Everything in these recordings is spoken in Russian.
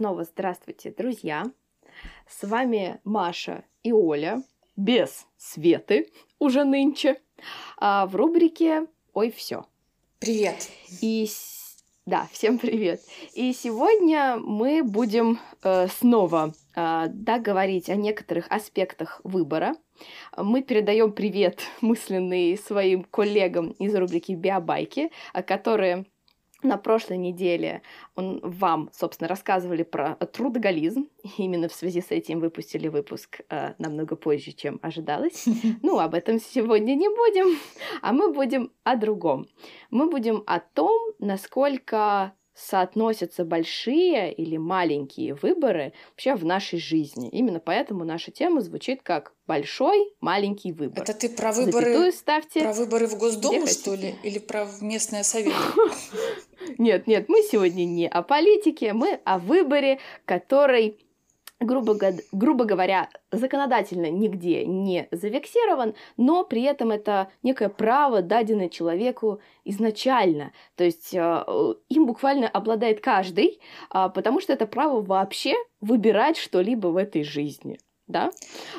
Снова здравствуйте, друзья! С вами Маша и Оля, без Светы, уже нынче, а в рубрике «Ой, все». Привет! И да, всем привет. И сегодня мы будем э, снова э, да, говорить о некоторых аспектах выбора. Мы передаем привет мысленный своим коллегам из рубрики Биобайки, которые на прошлой неделе он, вам, собственно, рассказывали про трудоголизм. Именно в связи с этим выпустили выпуск э, намного позже, чем ожидалось. Ну, об этом сегодня не будем, а мы будем о другом. Мы будем о том, насколько соотносятся большие или маленькие выборы вообще в нашей жизни. Именно поэтому наша тема звучит как большой, маленький выбор. Это ты про выборы, ставьте про выборы в Госдуму, что ли? Или про местное совет? Нет, нет, мы сегодня не о политике, мы о выборе, который грубо, грубо говоря, законодательно нигде не зафиксирован, но при этом это некое право, даденное человеку изначально. То есть э, им буквально обладает каждый, э, потому что это право вообще выбирать что-либо в этой жизни. Да?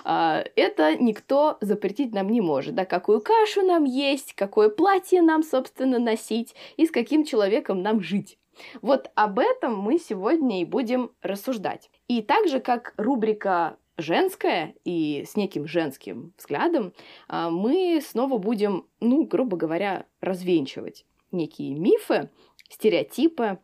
Э, это никто запретить нам не может. Да? Какую кашу нам есть, какое платье нам, собственно, носить и с каким человеком нам жить. Вот об этом мы сегодня и будем рассуждать. И так же, как рубрика женская и с неким женским взглядом, а, мы снова будем, ну, грубо говоря, развенчивать некие мифы, стереотипы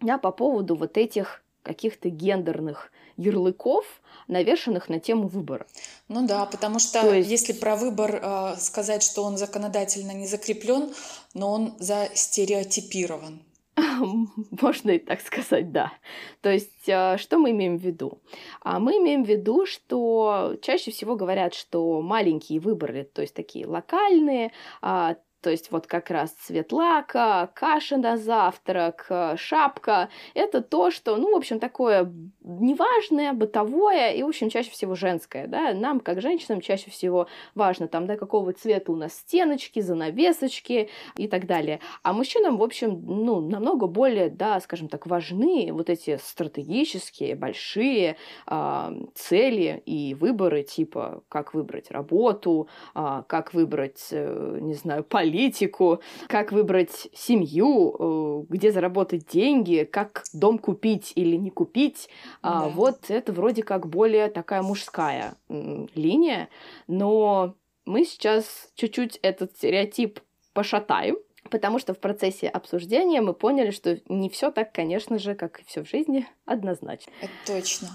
да, по поводу вот этих каких-то гендерных ярлыков, навешанных на тему выбора. Ну да, потому что То есть... если про выбор э, сказать, что он законодательно не закреплен, но он застереотипирован. Можно и так сказать, да. То есть, а, что мы имеем в виду? А мы имеем в виду, что чаще всего говорят, что маленькие выборы, то есть такие локальные, а, то есть вот как раз цвет лака, каша на завтрак, э, шапка. Это то, что, ну, в общем, такое неважное, бытовое и, в общем, чаще всего женское. Да? Нам, как женщинам, чаще всего важно, там, да, какого цвета у нас стеночки, занавесочки и так далее. А мужчинам, в общем, ну, намного более, да, скажем так, важны вот эти стратегические, большие э, цели и выборы, типа, как выбрать работу, э, как выбрать, э, не знаю, политику, политику, как выбрать семью, э, где заработать деньги, как дом купить или не купить. А, да. Вот это вроде как более такая мужская линия. Но мы сейчас чуть-чуть этот стереотип пошатаем, потому что в процессе обсуждения мы поняли, что не все так, конечно же, как и все в жизни, однозначно. Это точно.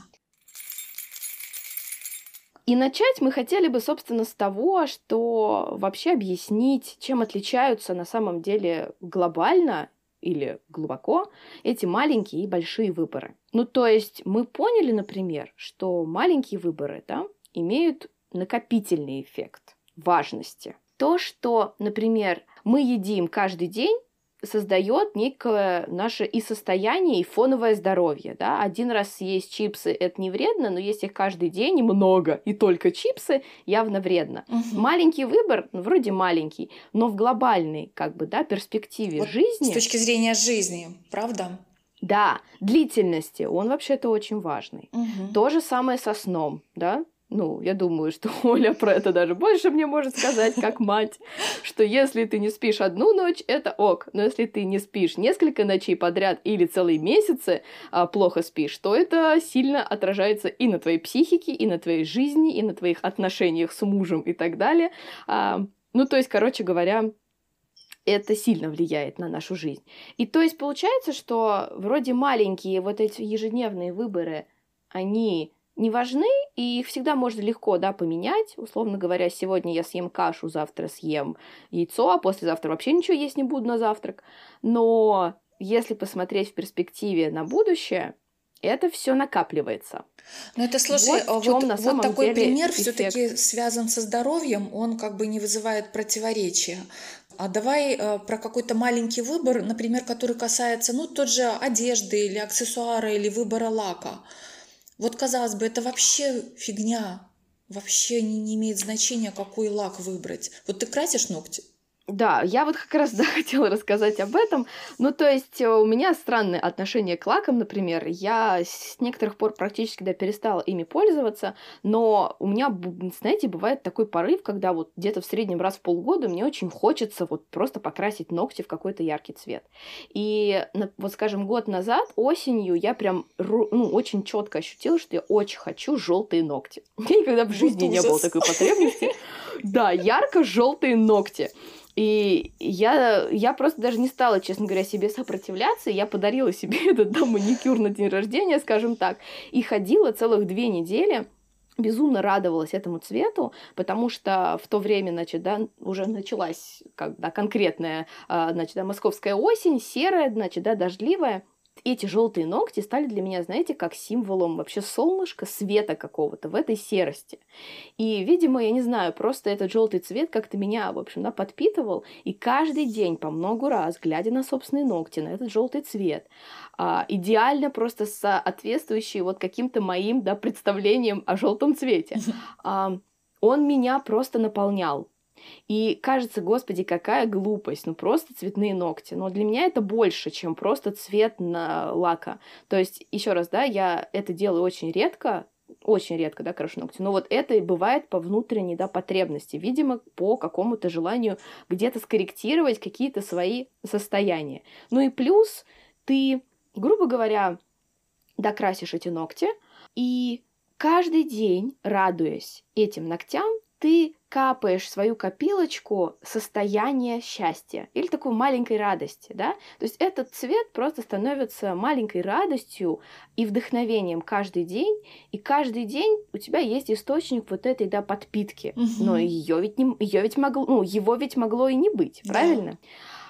И начать мы хотели бы, собственно, с того, что вообще объяснить, чем отличаются на самом деле глобально или глубоко эти маленькие и большие выборы. Ну, то есть мы поняли, например, что маленькие выборы да, имеют накопительный эффект важности. То, что, например, мы едим каждый день, создает некое наше и состояние, и фоновое здоровье. Да? Один раз съесть чипсы – это не вредно, но есть их каждый день и много, и только чипсы явно вредно. Угу. Маленький выбор, ну, вроде маленький, но в глобальной как бы, да, перспективе вот жизни. С точки зрения жизни, правда? Да, длительности, он вообще-то очень важный. Угу. То же самое со сном, да, ну, я думаю, что Оля про это даже больше мне может сказать, как мать, что если ты не спишь одну ночь, это ок, но если ты не спишь несколько ночей подряд или целые месяцы а, плохо спишь, то это сильно отражается и на твоей психике, и на твоей жизни, и на твоих отношениях с мужем и так далее. А, ну, то есть, короче говоря, это сильно влияет на нашу жизнь. И то есть получается, что вроде маленькие вот эти ежедневные выборы, они не важны, и их всегда можно легко да, поменять. Условно говоря, сегодня я съем кашу, завтра съем яйцо, а послезавтра вообще ничего есть не буду на завтрак. Но если посмотреть в перспективе на будущее, это все накапливается. Ну это слушай, вот, вот, на вот такой пример все-таки связан со здоровьем, он как бы не вызывает противоречия. А давай э, про какой-то маленький выбор, например, который касается, ну, тот же одежды или аксессуара или выбора лака. Вот, казалось бы, это вообще фигня. Вообще не, не имеет значения, какой лак выбрать. Вот ты красишь ногти? Да, я вот как раз да, хотела рассказать об этом. Ну, то есть э, у меня странное отношение к лакам, например. Я с некоторых пор практически да, перестала ими пользоваться, но у меня, знаете, бывает такой порыв, когда вот где-то в среднем раз в полгода мне очень хочется вот просто покрасить ногти в какой-то яркий цвет. И вот, скажем, год назад, осенью, я прям ну, очень четко ощутила, что я очень хочу желтые ногти. Я никогда в жизни не было такой потребности. Да, ярко-желтые ногти. И я, я просто даже не стала, честно говоря, себе сопротивляться. Я подарила себе этот да, маникюр на день рождения, скажем так, и ходила целых две недели безумно радовалась этому цвету, потому что в то время, значит, да, уже началась когда конкретная, а, значит, да, московская осень, серая, значит, да, дождливая эти желтые ногти стали для меня, знаете, как символом вообще солнышка, света какого-то в этой серости. И, видимо, я не знаю, просто этот желтый цвет как-то меня, в общем, да, подпитывал. И каждый день по много раз, глядя на собственные ногти, на этот желтый цвет, а, идеально просто соответствующий вот каким-то моим, да, представлениям о желтом цвете, а, он меня просто наполнял. И кажется, господи, какая глупость, ну просто цветные ногти. Но для меня это больше, чем просто цвет на лака. То есть, еще раз, да, я это делаю очень редко, очень редко, да, крашу ногти. Но вот это и бывает по внутренней, да, потребности. Видимо, по какому-то желанию где-то скорректировать какие-то свои состояния. Ну и плюс ты, грубо говоря, докрасишь эти ногти, и каждый день, радуясь этим ногтям, ты капаешь свою копилочку состояния счастья или такой маленькой радости, да? То есть этот цвет просто становится маленькой радостью и вдохновением каждый день, и каждый день у тебя есть источник вот этой, да, подпитки. Угу. Но ее ведь не, ее ведь могло, ну, его ведь могло и не быть, правильно? Да.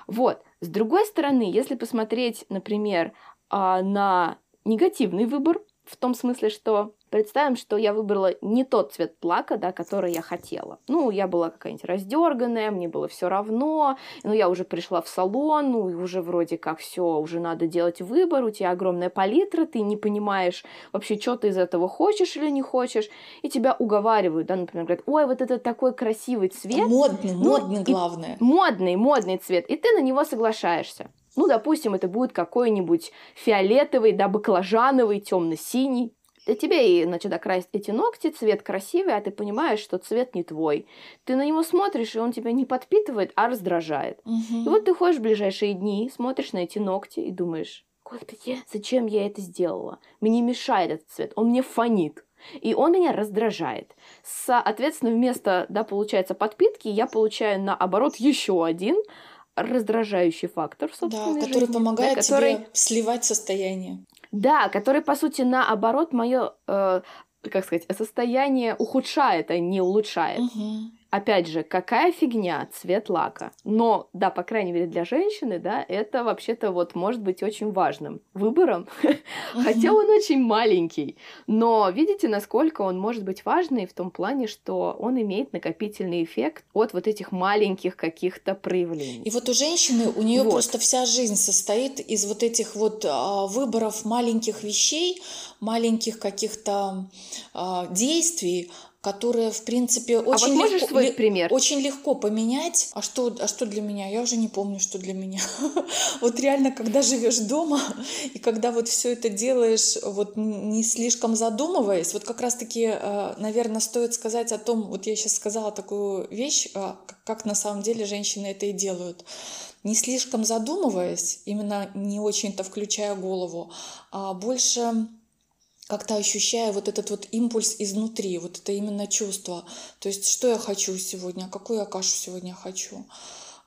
Вот. С другой стороны, если посмотреть, например, а, на негативный выбор, в том смысле, что Представим, что я выбрала не тот цвет лака, да, который я хотела. Ну, я была какая-нибудь раздерганная, мне было все равно, но я уже пришла в салон, ну, и уже вроде как все, уже надо делать выбор, у тебя огромная палитра, ты не понимаешь вообще, что ты из этого хочешь или не хочешь, и тебя уговаривают, да, например, говорят, ой, вот это такой красивый цвет. Модный, ну, модный, главное. Модный, модный цвет, и ты на него соглашаешься. Ну, допустим, это будет какой-нибудь фиолетовый, да, баклажановый, темно-синий тебе, и, значит, окрасить эти ногти, цвет красивый, а ты понимаешь, что цвет не твой. Ты на него смотришь, и он тебя не подпитывает, а раздражает. Угу. И вот ты ходишь в ближайшие дни, смотришь на эти ногти и думаешь, господи, зачем я это сделала? Мне мешает этот цвет, он мне фонит. И он меня раздражает. Соответственно, вместо, да, получается, подпитки, я получаю наоборот еще один раздражающий фактор в собственной да, который жизни, помогает да, который... тебе сливать состояние. Да, который, по сути, наоборот, мое, э, как сказать, состояние ухудшает, а не улучшает. Угу. Опять же, какая фигня цвет лака. Но, да, по крайней мере, для женщины, да, это вообще-то вот может быть очень важным выбором. Хотя он очень маленький. Но видите, насколько он может быть важный в том плане, что он имеет накопительный эффект от вот этих маленьких каких-то проявлений. И вот у женщины, у нее вот. просто вся жизнь состоит из вот этих вот а, выборов маленьких вещей, маленьких каких-то а, действий, которые, в принципе, очень, а вот легко, свой пример? очень легко поменять. А что, а что для меня? Я уже не помню, что для меня. вот реально, когда живешь дома, и когда вот все это делаешь, вот не слишком задумываясь, вот как раз-таки, э, наверное, стоит сказать о том, вот я сейчас сказала такую вещь, э, как на самом деле женщины это и делают не слишком задумываясь, именно не очень-то включая голову, а больше как-то ощущая вот этот вот импульс изнутри, вот это именно чувство. То есть, что я хочу сегодня, какую я кашу сегодня хочу.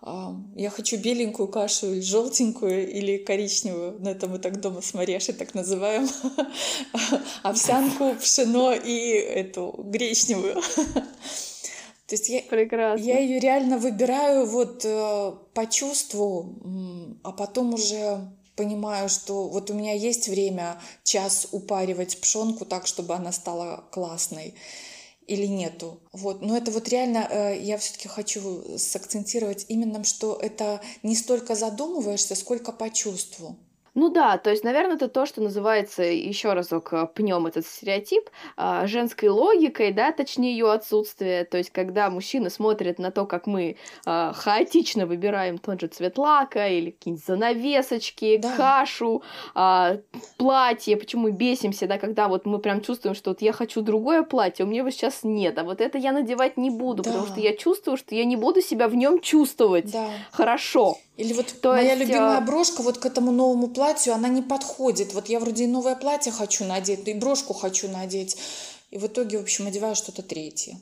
А, я хочу беленькую кашу или желтенькую или коричневую, но это мы так дома с Марешей так называем, овсянку, пшено и эту гречневую. То есть я, Прекрасно. я ее реально выбираю вот э, по чувству, а потом уже понимаю, что вот у меня есть время час упаривать пшенку так, чтобы она стала классной или нету. Вот. Но это вот реально э, я все-таки хочу сакцентировать именно, что это не столько задумываешься, сколько по чувству. Ну да, то есть, наверное, это то, что называется, еще разок э, пнем этот стереотип, э, женской логикой, да, точнее ее отсутствие. То есть, когда мужчина смотрит на то, как мы э, хаотично выбираем тот же цвет лака или какие-нибудь занавесочки, да. кашу, э, платье, почему мы бесимся, да, когда вот мы прям чувствуем, что вот я хочу другое платье, у меня его сейчас нет, а вот это я надевать не буду, да. потому что я чувствую, что я не буду себя в нем чувствовать да. хорошо. Или вот То моя есть, любимая а, брошка вот к этому новому платью, она не подходит. Вот я вроде и новое платье хочу надеть, и брошку хочу надеть. И в итоге, в общем, одеваю что-то третье.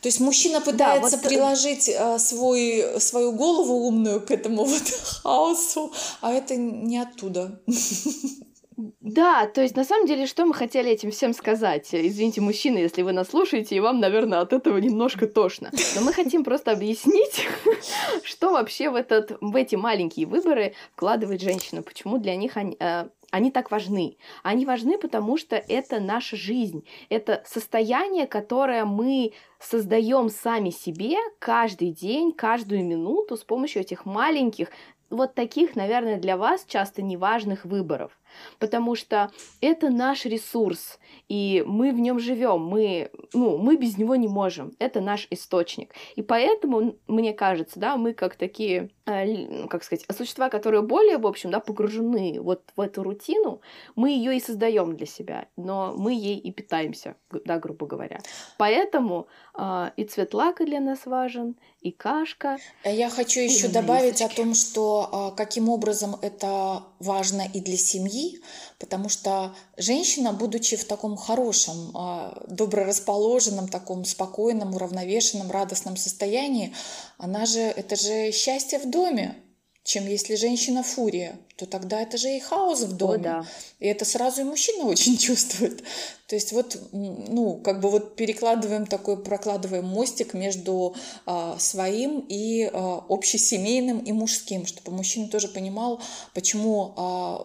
То есть мужчина пытается да, вот... приложить э, свой, свою голову умную к этому вот хаосу, а это не оттуда. Да, то есть на самом деле, что мы хотели этим всем сказать? Извините, мужчины, если вы нас слушаете, и вам, наверное, от этого немножко тошно. Но мы хотим просто объяснить, что вообще в, этот, в эти маленькие выборы вкладывает женщина, почему для них они, э, они так важны. Они важны, потому что это наша жизнь, это состояние, которое мы создаем сами себе каждый день, каждую минуту с помощью этих маленьких, вот таких, наверное, для вас часто неважных выборов потому что это наш ресурс, и мы в нем живем, мы, ну, мы без него не можем, это наш источник. И поэтому, мне кажется, да, мы как такие, э, ну, как сказать, существа, которые более, в общем, да, погружены вот в эту рутину, мы ее и создаем для себя, но мы ей и питаемся, да, грубо говоря. Поэтому э, и цвет лака для нас важен, и кашка. Я хочу еще добавить о том, что э, каким образом это важно и для семьи, потому что женщина, будучи в таком хорошем, а, доброрасположенном, таком спокойном, уравновешенном, радостном состоянии, она же, это же счастье в доме, чем если женщина фурия, то тогда это же и хаос в доме. О, да. И это сразу и мужчина очень чувствует. То есть вот, ну, как бы вот перекладываем такой, прокладываем мостик между а, своим и а, общесемейным и мужским, чтобы мужчина тоже понимал, почему а,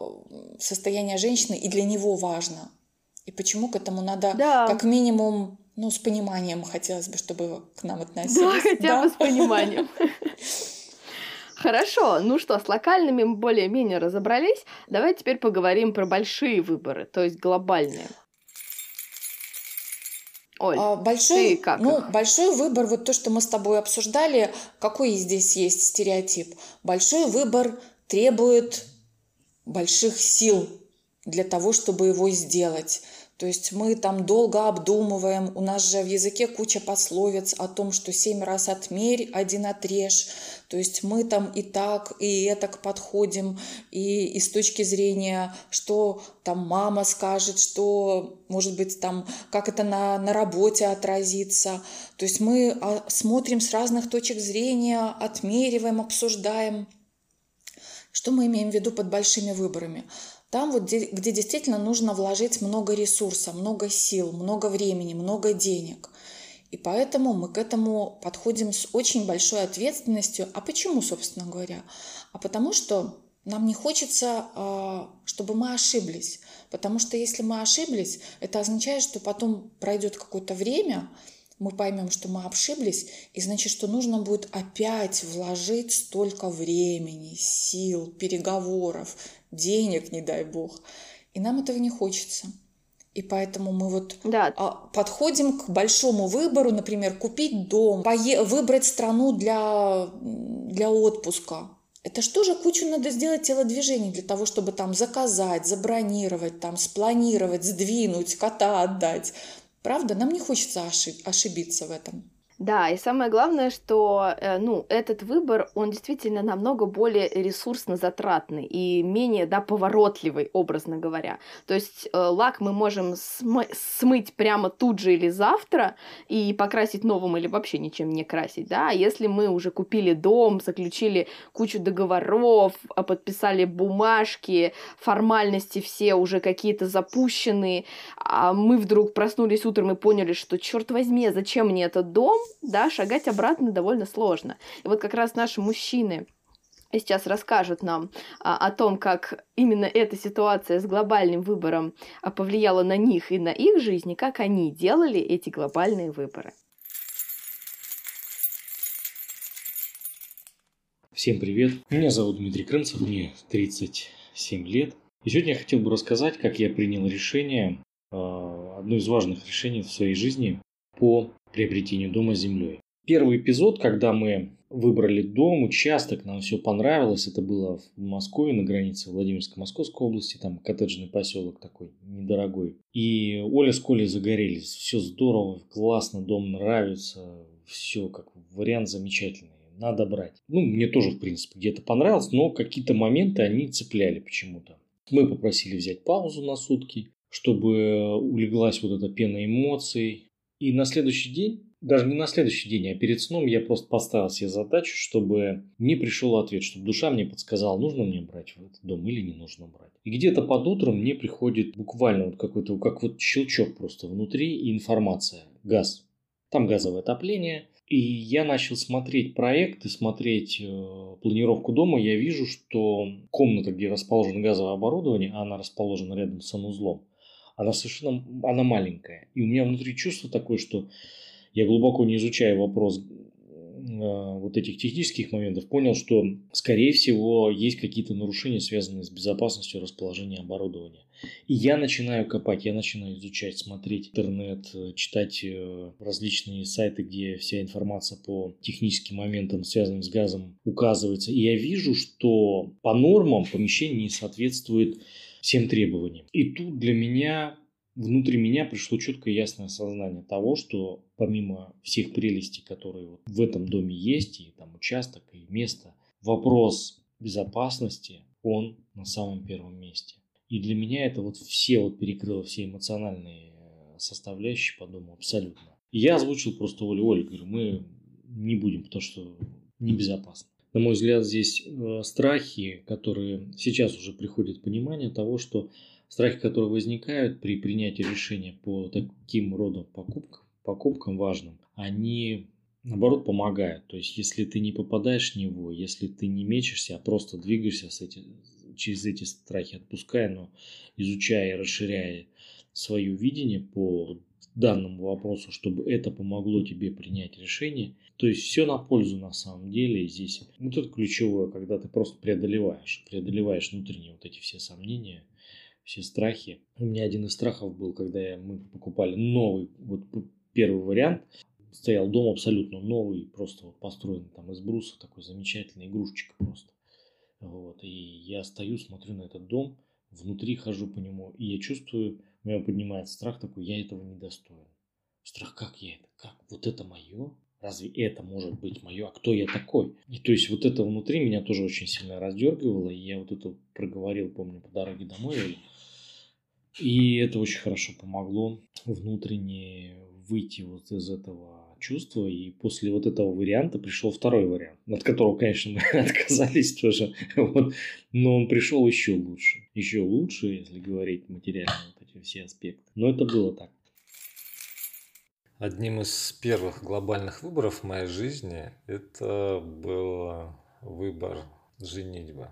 состояние женщины и для него важно. И почему к этому надо да. как минимум ну, с пониманием хотелось бы, чтобы к нам относились. Да, хотя да? бы с пониманием. Хорошо, ну что, с локальными мы более-менее разобрались. Давай теперь поговорим про большие выборы, то есть глобальные. Оль, а, большой, ты как ну, их? большой выбор, вот то, что мы с тобой обсуждали, какой здесь есть стереотип? Большой выбор требует больших сил для того, чтобы его сделать. То есть мы там долго обдумываем, у нас же в языке куча пословиц о том, что семь раз отмерь, один отрежь. То есть мы там и так, и этак подходим, и, и с точки зрения, что там мама скажет, что, может быть, там, как это на, на работе отразится. То есть мы а, смотрим с разных точек зрения, отмериваем, обсуждаем. Что мы имеем в виду под большими выборами? Там вот, где, где действительно нужно вложить много ресурса, много сил, много времени, много денег. И поэтому мы к этому подходим с очень большой ответственностью. А почему, собственно говоря? А потому что нам не хочется, а, чтобы мы ошиблись. Потому что если мы ошиблись, это означает, что потом пройдет какое-то время, мы поймем, что мы ошиблись, и значит, что нужно будет опять вложить столько времени, сил, переговоров, денег, не дай бог. И нам этого не хочется. И поэтому мы вот да. А, подходим к большому выбору, например, купить дом, пое- выбрать страну для, для отпуска. Это что же кучу надо сделать телодвижений для того, чтобы там заказать, забронировать, там спланировать, сдвинуть, кота отдать. Правда, нам не хочется ошибиться в этом. Да, и самое главное, что э, ну, этот выбор, он действительно намного более ресурсно затратный и менее да, поворотливый, образно говоря. То есть э, лак мы можем смы- смыть прямо тут же или завтра и покрасить новым или вообще ничем не красить. Да? А если мы уже купили дом, заключили кучу договоров, а подписали бумажки, формальности все уже какие-то запущенные, а мы вдруг проснулись утром и поняли, что, черт возьми, зачем мне этот дом? Да, шагать обратно довольно сложно. И вот как раз наши мужчины сейчас расскажут нам а, о том, как именно эта ситуация с глобальным выбором а, повлияла на них и на их жизнь, и как они делали эти глобальные выборы. Всем привет! Меня зовут Дмитрий Крымцев, мне 37 лет. И сегодня я хотел бы рассказать, как я принял решение, а, одно из важных решений в своей жизни по приобретению дома с землей. Первый эпизод, когда мы выбрали дом, участок, нам все понравилось. Это было в Москве, на границе Владимирско-Московской области, там коттеджный поселок такой недорогой. И Оля с Колей загорелись. Все здорово, классно, дом нравится, все как вариант замечательный. Надо брать. Ну, мне тоже, в принципе, где-то понравилось, но какие-то моменты они цепляли почему-то. Мы попросили взять паузу на сутки, чтобы улеглась вот эта пена эмоций. И на следующий день даже не на следующий день, а перед сном я просто поставил себе задачу, чтобы не пришел ответ, чтобы душа мне подсказала, нужно мне брать в этот дом или не нужно брать. И где-то под утром мне приходит буквально вот какой-то, как вот щелчок просто внутри и информация. Газ. Там газовое отопление. И я начал смотреть проекты, смотреть э, планировку дома. Я вижу, что комната, где расположено газовое оборудование, она расположена рядом с санузлом, она совершенно она маленькая. И у меня внутри чувство такое, что я глубоко не изучая вопрос э, вот этих технических моментов, понял, что, скорее всего, есть какие-то нарушения, связанные с безопасностью расположения оборудования. И я начинаю копать, я начинаю изучать, смотреть интернет, читать э, различные сайты, где вся информация по техническим моментам, связанным с газом, указывается. И я вижу, что по нормам помещение не соответствует всем требованиям. И тут для меня внутри меня пришло четкое ясное осознание того, что помимо всех прелестей, которые вот в этом доме есть, и там участок, и место, вопрос безопасности, он на самом первом месте. И для меня это вот все вот перекрыло все эмоциональные э, составляющие по дому абсолютно. И я озвучил просто Оле, Оле, говорю, мы не будем, потому что небезопасно. На мой взгляд, здесь э, страхи, которые сейчас уже приходит понимание того, что Страхи, которые возникают при принятии решения по таким родам покупкам, покупкам важным, они наоборот помогают. То есть, если ты не попадаешь в него, если ты не мечешься, а просто двигаешься с эти, через эти страхи, отпуская, но изучая и расширяя свое видение по данному вопросу, чтобы это помогло тебе принять решение. То есть все на пользу на самом деле. Здесь вот это ключевое, когда ты просто преодолеваешь, преодолеваешь внутренние вот эти все сомнения – все страхи. У меня один из страхов был, когда мы покупали новый, вот первый вариант, стоял дом абсолютно новый, просто вот построенный там из бруса, такой замечательный, игрушечка просто. Вот, и я стою, смотрю на этот дом, внутри хожу по нему, и я чувствую, меня поднимается страх такой, я этого не достоин. Страх, как я это, как, вот это мое? Разве это может быть мое? А кто я такой? И то есть вот это внутри меня тоже очень сильно раздергивало, и я вот это проговорил, помню, по дороге домой, и это очень хорошо помогло внутренне выйти вот из этого чувства. И после вот этого варианта пришел второй вариант, от которого, конечно, мы отказались тоже. Вот. Но он пришел еще лучше. Еще лучше, если говорить материально все аспекты. Но это было так. Одним из первых глобальных выборов в моей жизни это был выбор женитьбы.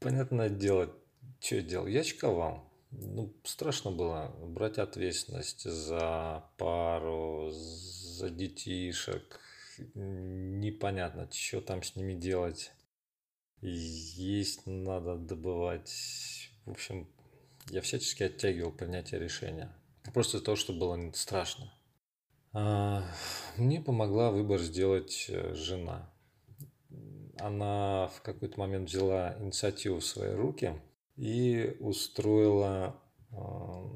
Понятное дело, что я делал? Я чековал ну, страшно было брать ответственность за пару, за детишек. Непонятно, что там с ними делать. Есть надо добывать. В общем, я всячески оттягивал принятие решения. Просто из-за того, что было страшно. А, мне помогла выбор сделать э, жена. Она в какой-то момент взяла инициативу в свои руки – и устроила э,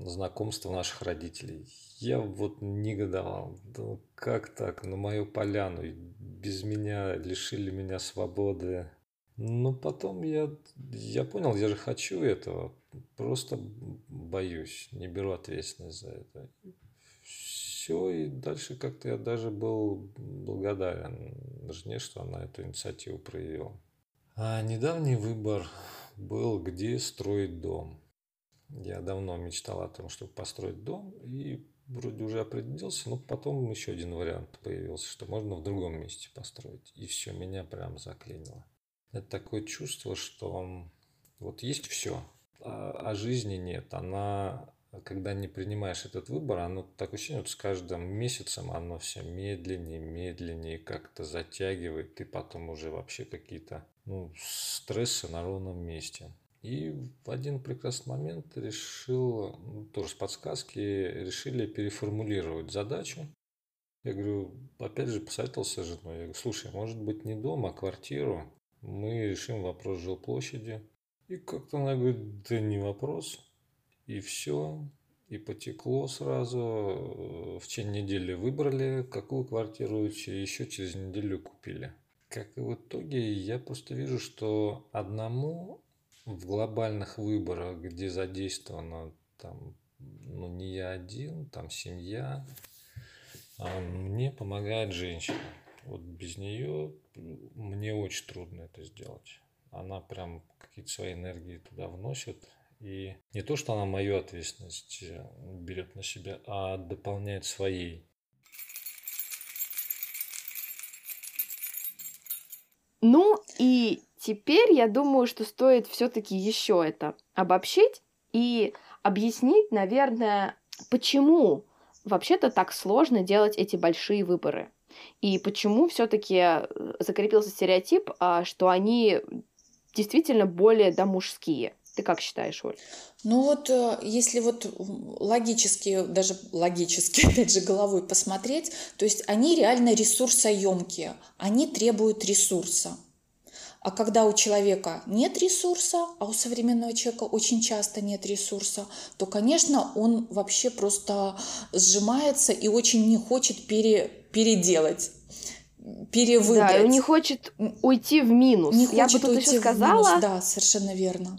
знакомство наших родителей. Я вот негодовал. Да как так? На мою поляну. Без меня лишили меня свободы. Но потом я, я понял, я же хочу этого. Просто боюсь, не беру ответственность за это. Все, и дальше как-то я даже был благодарен жене, что она эту инициативу проявила. А недавний выбор был, где строить дом. Я давно мечтал о том, чтобы построить дом, и вроде уже определился, но потом еще один вариант появился, что можно в другом месте построить. И все, меня прям заклинило. Это такое чувство, что вот есть все, а, а жизни нет. Она, когда не принимаешь этот выбор, оно такое ощущение, вот с каждым месяцем оно все медленнее, медленнее как-то затягивает, и потом уже вообще какие-то ну, стрессы на ровном месте. И в один прекрасный момент решил, ну, тоже с подсказки, решили переформулировать задачу. Я говорю, опять же, посоветовался с женой. Я говорю, слушай, может быть не дом, а квартиру. Мы решим вопрос жилплощади. И как-то она говорит, да не вопрос. И все. И потекло сразу. В течение недели выбрали, какую квартиру, еще через неделю купили. Как и в итоге, я просто вижу, что одному в глобальных выборах, где задействовано там, ну не я один, там семья, а мне помогает женщина. Вот без нее мне очень трудно это сделать. Она прям какие-то свои энергии туда вносит. И не то, что она мою ответственность э, берет на себя, а дополняет своей. Ну и теперь я думаю, что стоит все-таки еще это обобщить и объяснить, наверное, почему вообще-то так сложно делать эти большие выборы. И почему все-таки э, закрепился стереотип, а, что они действительно более да. Ты как считаешь, Оль? Ну вот, э, если вот логически, даже логически, опять же, головой посмотреть, то есть они реально ресурсоемкие, они требуют ресурса. А когда у человека нет ресурса, а у современного человека очень часто нет ресурса, то, конечно, он вообще просто сжимается и очень не хочет пере, переделать перевыбрать. Да, он не хочет уйти в минус. Не Я хочет бы тут уйти еще сказала, в минус, да, совершенно верно.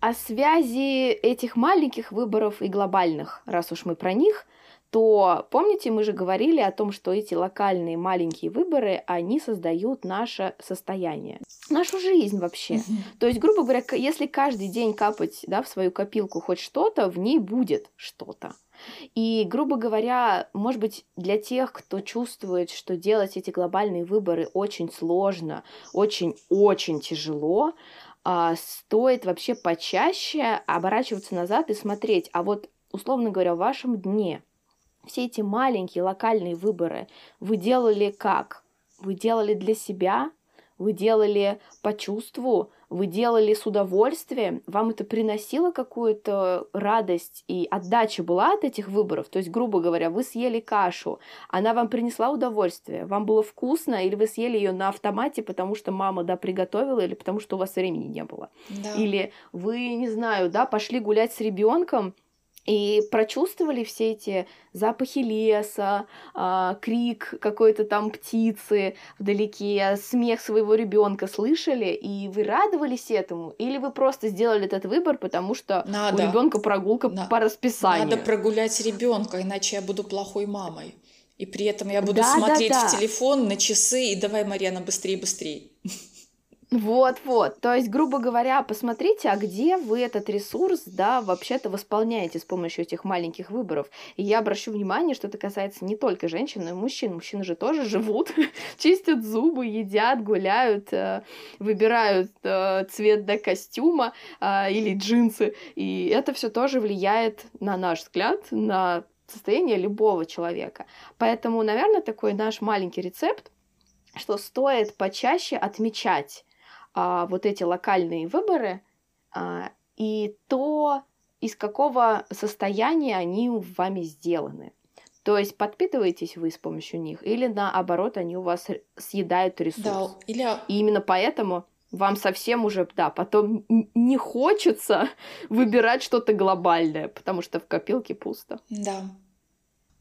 О связи этих маленьких выборов и глобальных, раз уж мы про них – то помните, мы же говорили о том, что эти локальные маленькие выборы, они создают наше состояние, нашу жизнь вообще. То есть, грубо говоря, если каждый день капать да, в свою копилку хоть что-то, в ней будет что-то. И, грубо говоря, может быть, для тех, кто чувствует, что делать эти глобальные выборы очень сложно, очень-очень тяжело, а, стоит вообще почаще оборачиваться назад и смотреть, а вот, условно говоря, в вашем дне – все эти маленькие локальные выборы вы делали как? Вы делали для себя, вы делали по чувству, вы делали с удовольствием, вам это приносило какую-то радость и отдача была от этих выборов. То есть, грубо говоря, вы съели кашу, она вам принесла удовольствие, вам было вкусно, или вы съели ее на автомате, потому что мама, да, приготовила, или потому что у вас времени не было. Да. Или вы, не знаю, да, пошли гулять с ребенком, и прочувствовали все эти запахи леса, э, крик какой-то там птицы вдалеке, смех своего ребенка слышали, и вы радовались этому, или вы просто сделали этот выбор, потому что Надо. у ребенка прогулка На... по расписанию. Надо прогулять ребенка, иначе я буду плохой мамой. И при этом я буду да, смотреть да, да. в телефон на часы и давай, Марьяна, быстрее, быстрее. Вот-вот. То есть, грубо говоря, посмотрите, а где вы этот ресурс, да, вообще-то восполняете с помощью этих маленьких выборов. И я обращу внимание, что это касается не только женщин, но и мужчин. Мужчины же тоже живут, чистят зубы, едят, гуляют, э, выбирают э, цвет до костюма э, или джинсы. И это все тоже влияет, на наш взгляд, на состояние любого человека. Поэтому, наверное, такой наш маленький рецепт, что стоит почаще отмечать а, вот эти локальные выборы а, и то, из какого состояния они вами сделаны. То есть подпитываетесь вы с помощью них, или наоборот, они у вас съедают ресурс. Да, или... И именно поэтому вам совсем уже, да, потом не хочется выбирать что-то глобальное, потому что в копилке пусто. Да.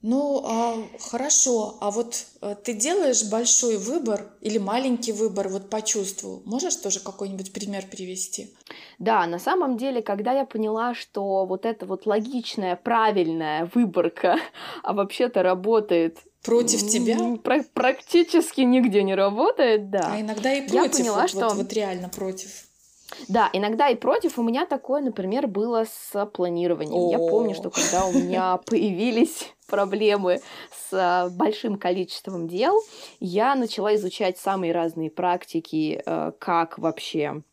Ну, а, хорошо. А вот а, ты делаешь большой выбор или маленький выбор вот по чувству? Можешь тоже какой-нибудь пример привести? Да, на самом деле, когда я поняла, что вот эта вот логичная, правильная выборка, а вообще-то работает против тебя? Пр- практически нигде не работает, да. А иногда и против. Я поняла, вот, что вот, вот реально против. Да, иногда и против. У меня такое, например, было с планированием. О-о-о. Я помню, что когда у меня появились проблемы с а, большим количеством дел, я начала изучать самые разные практики, э, как вообще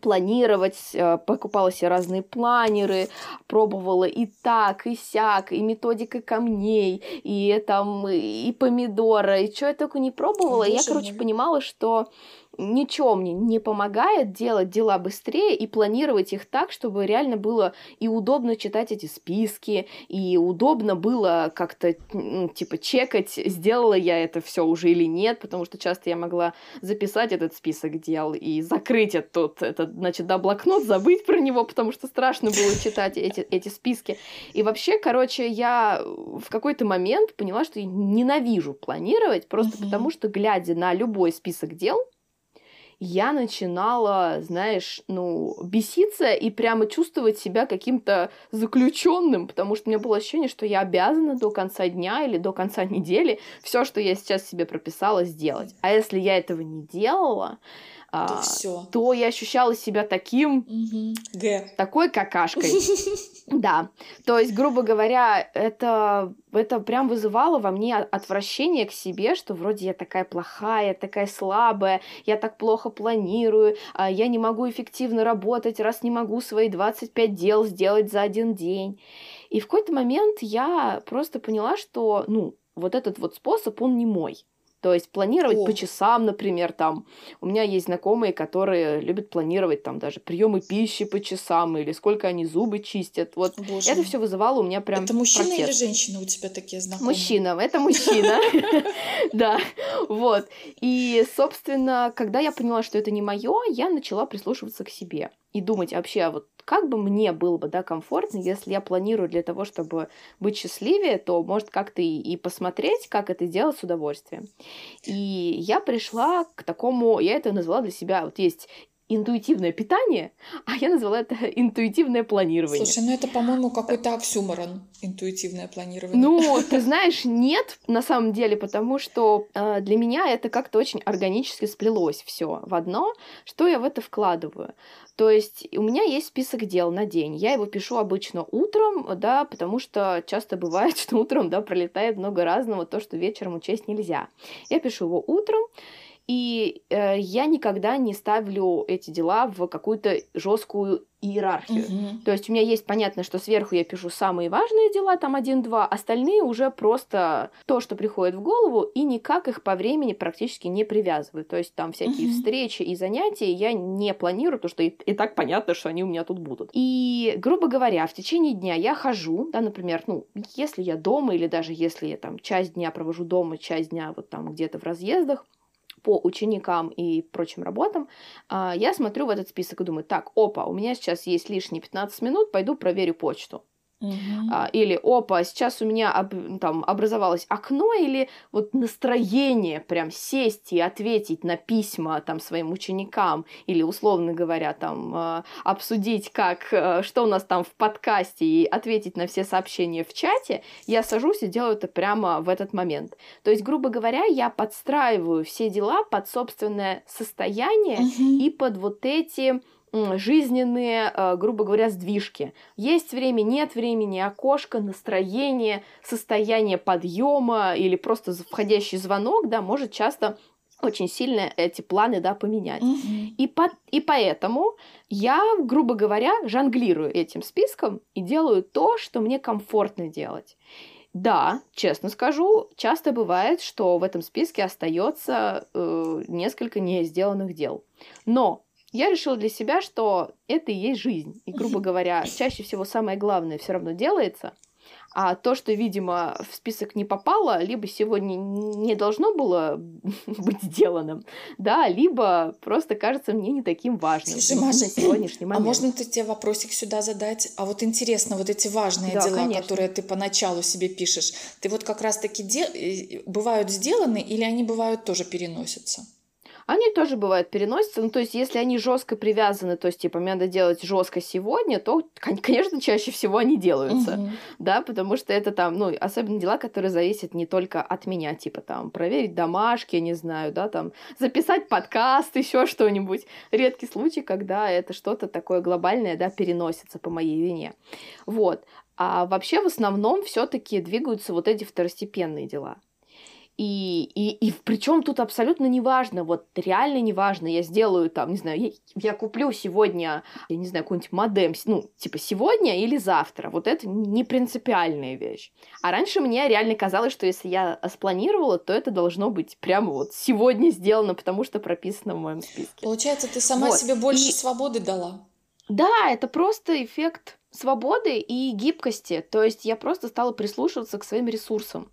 планировать, э, покупала себе разные планеры, пробовала и так, и сяк, и методика камней, и там, и помидора, и что я только не пробовала. Боже я, короче, мой. понимала, что ничего мне не помогает делать дела быстрее и планировать их так, чтобы реально было и удобно читать эти списки, и удобно было как-то, типа, чекать, сделала я это все уже или нет, потому что часто я могла записать этот список дел и закрыть этот, этот значит, да, блокнот, забыть про него, потому что страшно было читать эти, эти списки. И вообще, короче, я в какой-то момент поняла, что я ненавижу планировать, просто mm-hmm. потому что, глядя на любой список дел, я начинала, знаешь, ну, беситься и прямо чувствовать себя каким-то заключенным, потому что у меня было ощущение, что я обязана до конца дня или до конца недели все, что я сейчас себе прописала, сделать. А если я этого не делала, то, а, то я ощущала себя таким, угу. такой какашкой. Да, то есть, грубо говоря, это, это прям вызывало во мне отвращение к себе, что вроде я такая плохая, такая слабая, я так плохо планирую, а я не могу эффективно работать, раз не могу свои 25 дел сделать за один день. И в какой-то момент я просто поняла, что, ну, вот этот вот способ, он не мой. То есть планировать О. по часам, например, там. У меня есть знакомые, которые любят планировать там даже приемы пищи по часам или сколько они зубы чистят. Вот Боже. это все вызывало у меня прям. Это мужчина протест. или женщина у тебя такие знакомые? Мужчина, это мужчина. Да, вот. И, собственно, когда я поняла, что это не мое, я начала прислушиваться к себе и думать вообще, а вот как бы мне было бы, да, комфортно, если я планирую для того, чтобы быть счастливее, то, может, как-то и, и посмотреть, как это делать с удовольствием. И я пришла к такому, я это назвала для себя, вот есть интуитивное питание, а я назвала это интуитивное планирование. Слушай, ну это, по-моему, какой-то оксюморон, интуитивное планирование. Ну, ты знаешь, нет, на самом деле, потому что э, для меня это как-то очень органически сплелось все в одно, что я в это вкладываю. То есть у меня есть список дел на день. Я его пишу обычно утром, да, потому что часто бывает, что утром, да, пролетает много разного, то, что вечером учесть нельзя. Я пишу его утром, и э, я никогда не ставлю эти дела в какую-то жесткую иерархию. Угу. То есть у меня есть понятно, что сверху я пишу самые важные дела, там один-два, остальные уже просто то, что приходит в голову, и никак их по времени практически не привязываю. То есть там всякие угу. встречи и занятия я не планирую, потому что и, и так понятно, что они у меня тут будут. И, грубо говоря, в течение дня я хожу, да, например, ну, если я дома, или даже если я там часть дня провожу дома, часть дня вот там где-то в разъездах, по ученикам и прочим работам, а, я смотрю в этот список и думаю, так, опа, у меня сейчас есть лишние 15 минут, пойду проверю почту. Uh-huh. Или, опа, сейчас у меня об, там образовалось окно, или вот настроение прям сесть и ответить на письма там своим ученикам, или, условно говоря, там а, обсудить, как, э, что у нас там в подкасте, и ответить на все сообщения в чате, я сажусь и делаю это прямо в этот момент. То есть, грубо говоря, я подстраиваю все дела под собственное состояние uh-huh. и под вот эти жизненные, э, грубо говоря, сдвижки. Есть время, нет времени, окошко, настроение, состояние подъема или просто входящий звонок, да, может часто очень сильно эти планы, да, поменять. Mm-hmm. И, по, и поэтому я, грубо говоря, жонглирую этим списком и делаю то, что мне комфортно делать. Да, честно скажу, часто бывает, что в этом списке остается э, несколько не сделанных дел. Но я решила для себя, что это и есть жизнь. И, грубо говоря, чаще всего самое главное все равно делается. А то, что, видимо, в список не попало, либо сегодня не должно было быть сделанным, да, либо просто кажется мне не таким важным. Слушай, Маша, на сегодняшний а момент. А можно ты тебе вопросик сюда задать? А вот интересно, вот эти важные да, дела, конечно. которые ты поначалу себе пишешь, ты вот как раз-таки де... бывают сделаны или они бывают тоже переносятся? Они тоже бывают переносятся. Ну, то есть, если они жестко привязаны, то есть, типа, мне надо делать жестко сегодня, то, конечно, чаще всего они делаются. Угу. Да, потому что это там, ну, особенно дела, которые зависят не только от меня, типа, там, проверить домашки, не знаю, да, там, записать подкаст, еще что-нибудь. Редкий случай, когда это что-то такое глобальное, да, переносится по моей вине. Вот. А вообще в основном все-таки двигаются вот эти второстепенные дела. И, и, и причем тут абсолютно неважно, вот реально неважно, я сделаю там, не знаю, я, я куплю сегодня, я не знаю, какой-нибудь модем, ну, типа сегодня или завтра. Вот это не принципиальная вещь. А раньше мне реально казалось, что если я спланировала, то это должно быть прямо вот сегодня сделано, потому что прописано в моем списке. Получается, ты сама вот. себе больше и... свободы дала. Да, это просто эффект свободы и гибкости. То есть я просто стала прислушиваться к своим ресурсам.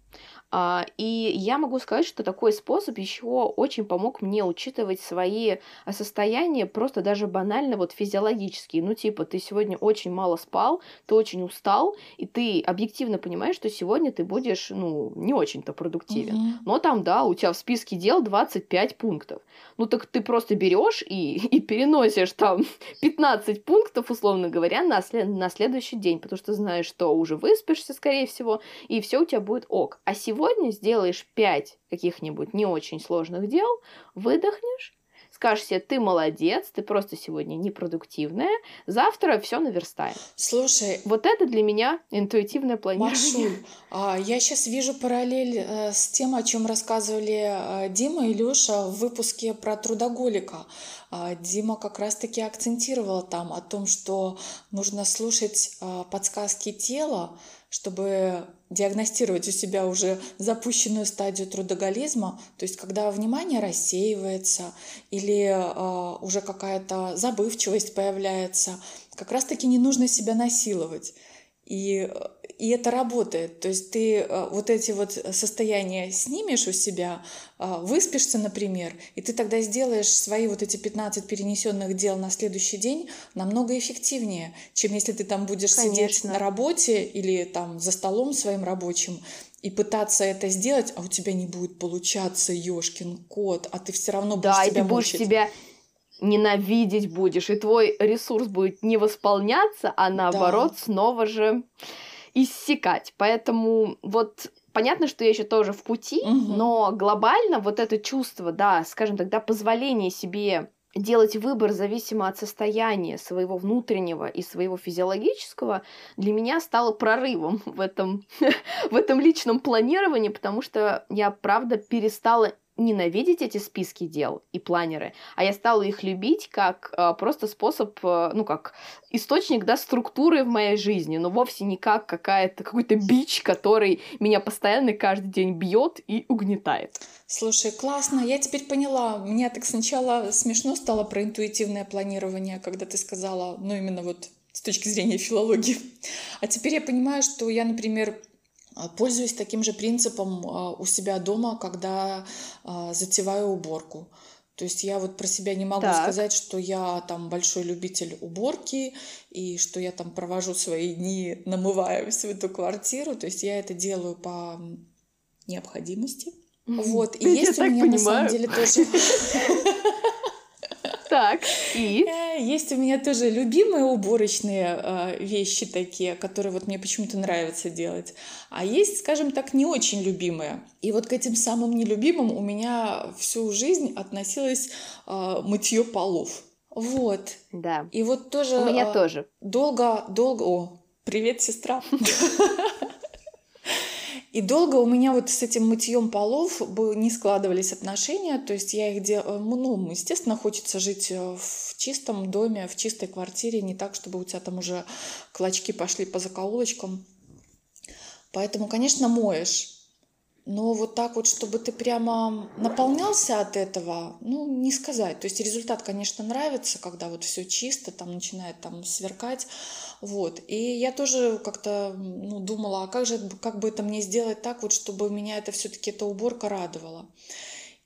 А, и я могу сказать, что такой способ еще очень помог мне учитывать свои состояния просто даже банально вот физиологические. Ну, типа, ты сегодня очень мало спал, ты очень устал, и ты объективно понимаешь, что сегодня ты будешь, ну, не очень-то продуктивен. Угу. Но там, да, у тебя в списке дел 25 пунктов. Ну, так ты просто берешь и, и переносишь там 15 пунктов, условно говоря, на, след на следующий день, потому что знаешь, что уже выспишься, скорее всего, и все у тебя будет ок. А сегодня сегодня сделаешь 5 каких-нибудь не очень сложных дел, выдохнешь, скажешь себе, ты молодец, ты просто сегодня непродуктивная, завтра все наверстаем. Слушай, вот это для меня интуитивное планирование. Машуль, а, я сейчас вижу параллель э, с тем, о чем рассказывали э, Дима и Леша в выпуске про трудоголика. А, Дима как раз-таки акцентировала там о том, что нужно слушать э, подсказки тела, чтобы диагностировать у себя уже запущенную стадию трудоголизма, то есть когда внимание рассеивается или э, уже какая-то забывчивость появляется, как раз-таки не нужно себя насиловать. И, и это работает. То есть ты э, вот эти вот состояния снимешь у себя, э, выспишься, например, и ты тогда сделаешь свои вот эти 15 перенесенных дел на следующий день намного эффективнее, чем если ты там будешь Конечно. сидеть на работе или там за столом своим рабочим и пытаться это сделать, а у тебя не будет получаться, ёшкин кот, а ты все равно будешь да, себя и ты будешь мучить. себя ненавидеть будешь, и твой ресурс будет не восполняться, а наоборот да. снова же иссякать. Поэтому вот понятно, что я еще тоже в пути, угу. но глобально вот это чувство, да, скажем тогда, позволение себе делать выбор зависимо от состояния своего внутреннего и своего физиологического для меня стало прорывом в этом, в этом личном планировании, потому что я, правда, перестала ненавидеть эти списки дел и планеры, а я стала их любить как э, просто способ, э, ну как источник, да, структуры в моей жизни, но вовсе не как какая-то какой-то бич, который меня постоянно каждый день бьет и угнетает. Слушай, классно, я теперь поняла. Мне так сначала смешно стало про интуитивное планирование, когда ты сказала, ну именно вот с точки зрения филологии. А теперь я понимаю, что я, например, пользуюсь таким же принципом а, у себя дома, когда а, затеваю уборку. То есть я вот про себя не могу так. сказать, что я там большой любитель уборки и что я там провожу свои дни, намывая всю эту квартиру. То есть я это делаю по необходимости. Вот. И есть у меня понимаю. на самом деле тоже Так, и? Э, есть у меня тоже любимые уборочные э, вещи такие, которые вот мне почему-то нравится делать. А есть, скажем так, не очень любимые. И вот к этим самым нелюбимым у меня всю жизнь относилось э, мытье полов. Вот. Да. И вот тоже... У меня тоже. Долго, долго... О, привет, сестра. И долго у меня вот с этим мытьем полов не складывались отношения, то есть я их делала, ну, естественно, хочется жить э, в чистом доме, в чистой квартире, не так, чтобы у тебя там уже клочки пошли по закоулочкам. Поэтому, конечно, моешь, но вот так вот, чтобы ты прямо наполнялся от этого, ну, не сказать. То есть результат, конечно, нравится, когда вот все чисто, там начинает там сверкать. Вот. И я тоже как-то ну, думала, а как же, как бы это мне сделать так вот, чтобы меня это все-таки эта уборка радовала.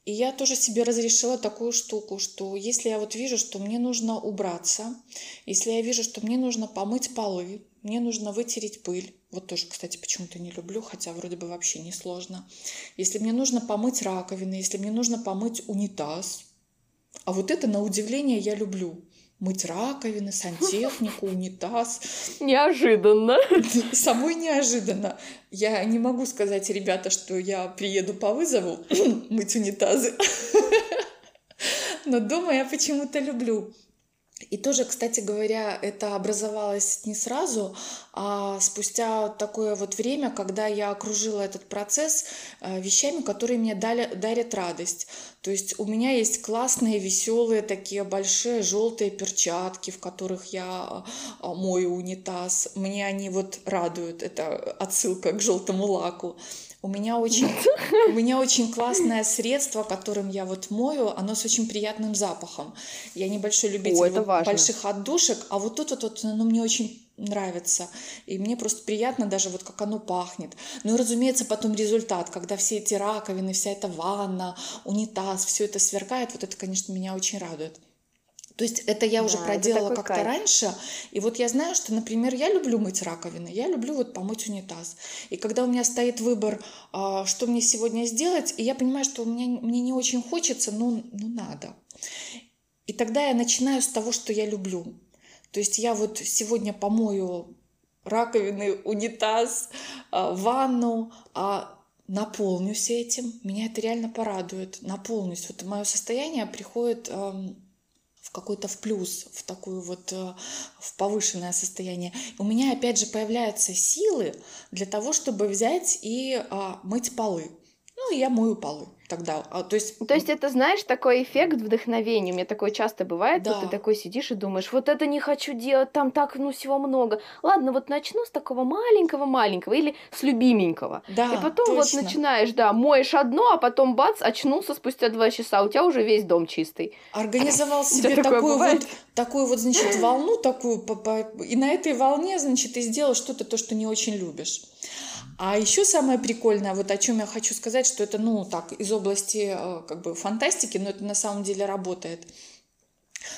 И я тоже себе разрешила такую штуку, что если я вот вижу, что мне нужно убраться, если я вижу, что мне нужно помыть полы, мне нужно вытереть пыль, вот тоже, кстати, почему-то не люблю, хотя вроде бы вообще не сложно. Если мне нужно помыть раковины, если мне нужно помыть унитаз, а вот это, на удивление, я люблю. Мыть раковины, сантехнику, унитаз. Неожиданно. Самой неожиданно. Я не могу сказать, ребята, что я приеду по вызову мыть унитазы. Но дома я почему-то люблю. И тоже, кстати говоря, это образовалось не сразу, а спустя такое вот время, когда я окружила этот процесс э, вещами, которые мне дали, дарят радость. То есть у меня есть классные, веселые, такие большие желтые перчатки, в которых я э, мою унитаз. Мне они вот радуют. Это отсылка к желтому лаку. У меня очень, у меня очень классное средство, которым я вот мою, оно с очень приятным запахом. Я небольшой любитель О, вот больших отдушек, а вот тут вот, вот оно мне очень нравится. И мне просто приятно даже вот как оно пахнет. Ну и, разумеется, потом результат, когда все эти раковины, вся эта ванна, унитаз, все это сверкает, вот это, конечно, меня очень радует. То есть это я да, уже проделала как-то кайф. раньше. И вот я знаю, что, например, я люблю мыть раковины, я люблю вот помыть унитаз. И когда у меня стоит выбор, а, что мне сегодня сделать, и я понимаю, что меня, мне не очень хочется, но ну надо. И тогда я начинаю с того, что я люблю. То есть я вот сегодня помою раковины, унитаз, а, ванну, а наполнюсь этим. Меня это реально порадует. Наполнюсь. Вот мое состояние приходит в какой-то в плюс, в такую вот э, в повышенное состояние. У меня опять же появляются силы для того, чтобы взять и а, мыть полы. Ну, я мою полы тогда. А, то есть... То есть это, знаешь, такой эффект вдохновения. У меня такое часто бывает. Да. Вот ты такой сидишь и думаешь, вот это не хочу делать, там так, ну, всего много. Ладно, вот начну с такого маленького-маленького или с любименького. Да, И потом точно. вот начинаешь, да, моешь одно, а потом бац, очнулся спустя два часа, у тебя уже весь дом чистый. Организовал себе такую вот, такую вот, значит, волну такую, и на этой волне, значит, ты сделал что-то, то, что не очень любишь. А еще самое прикольное, вот о чем я хочу сказать, что это, ну, так, из области э, как бы фантастики, но это на самом деле работает.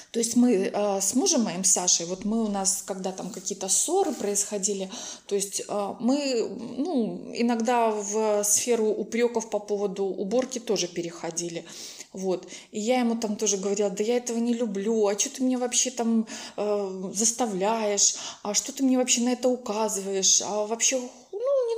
То есть мы э, с мужем моим Сашей, вот мы у нас, когда там какие-то ссоры происходили, то есть э, мы, ну, иногда в сферу упреков по поводу уборки тоже переходили. Вот. И я ему там тоже говорила, да я этого не люблю, а что ты меня вообще там э, заставляешь, а что ты мне вообще на это указываешь, а вообще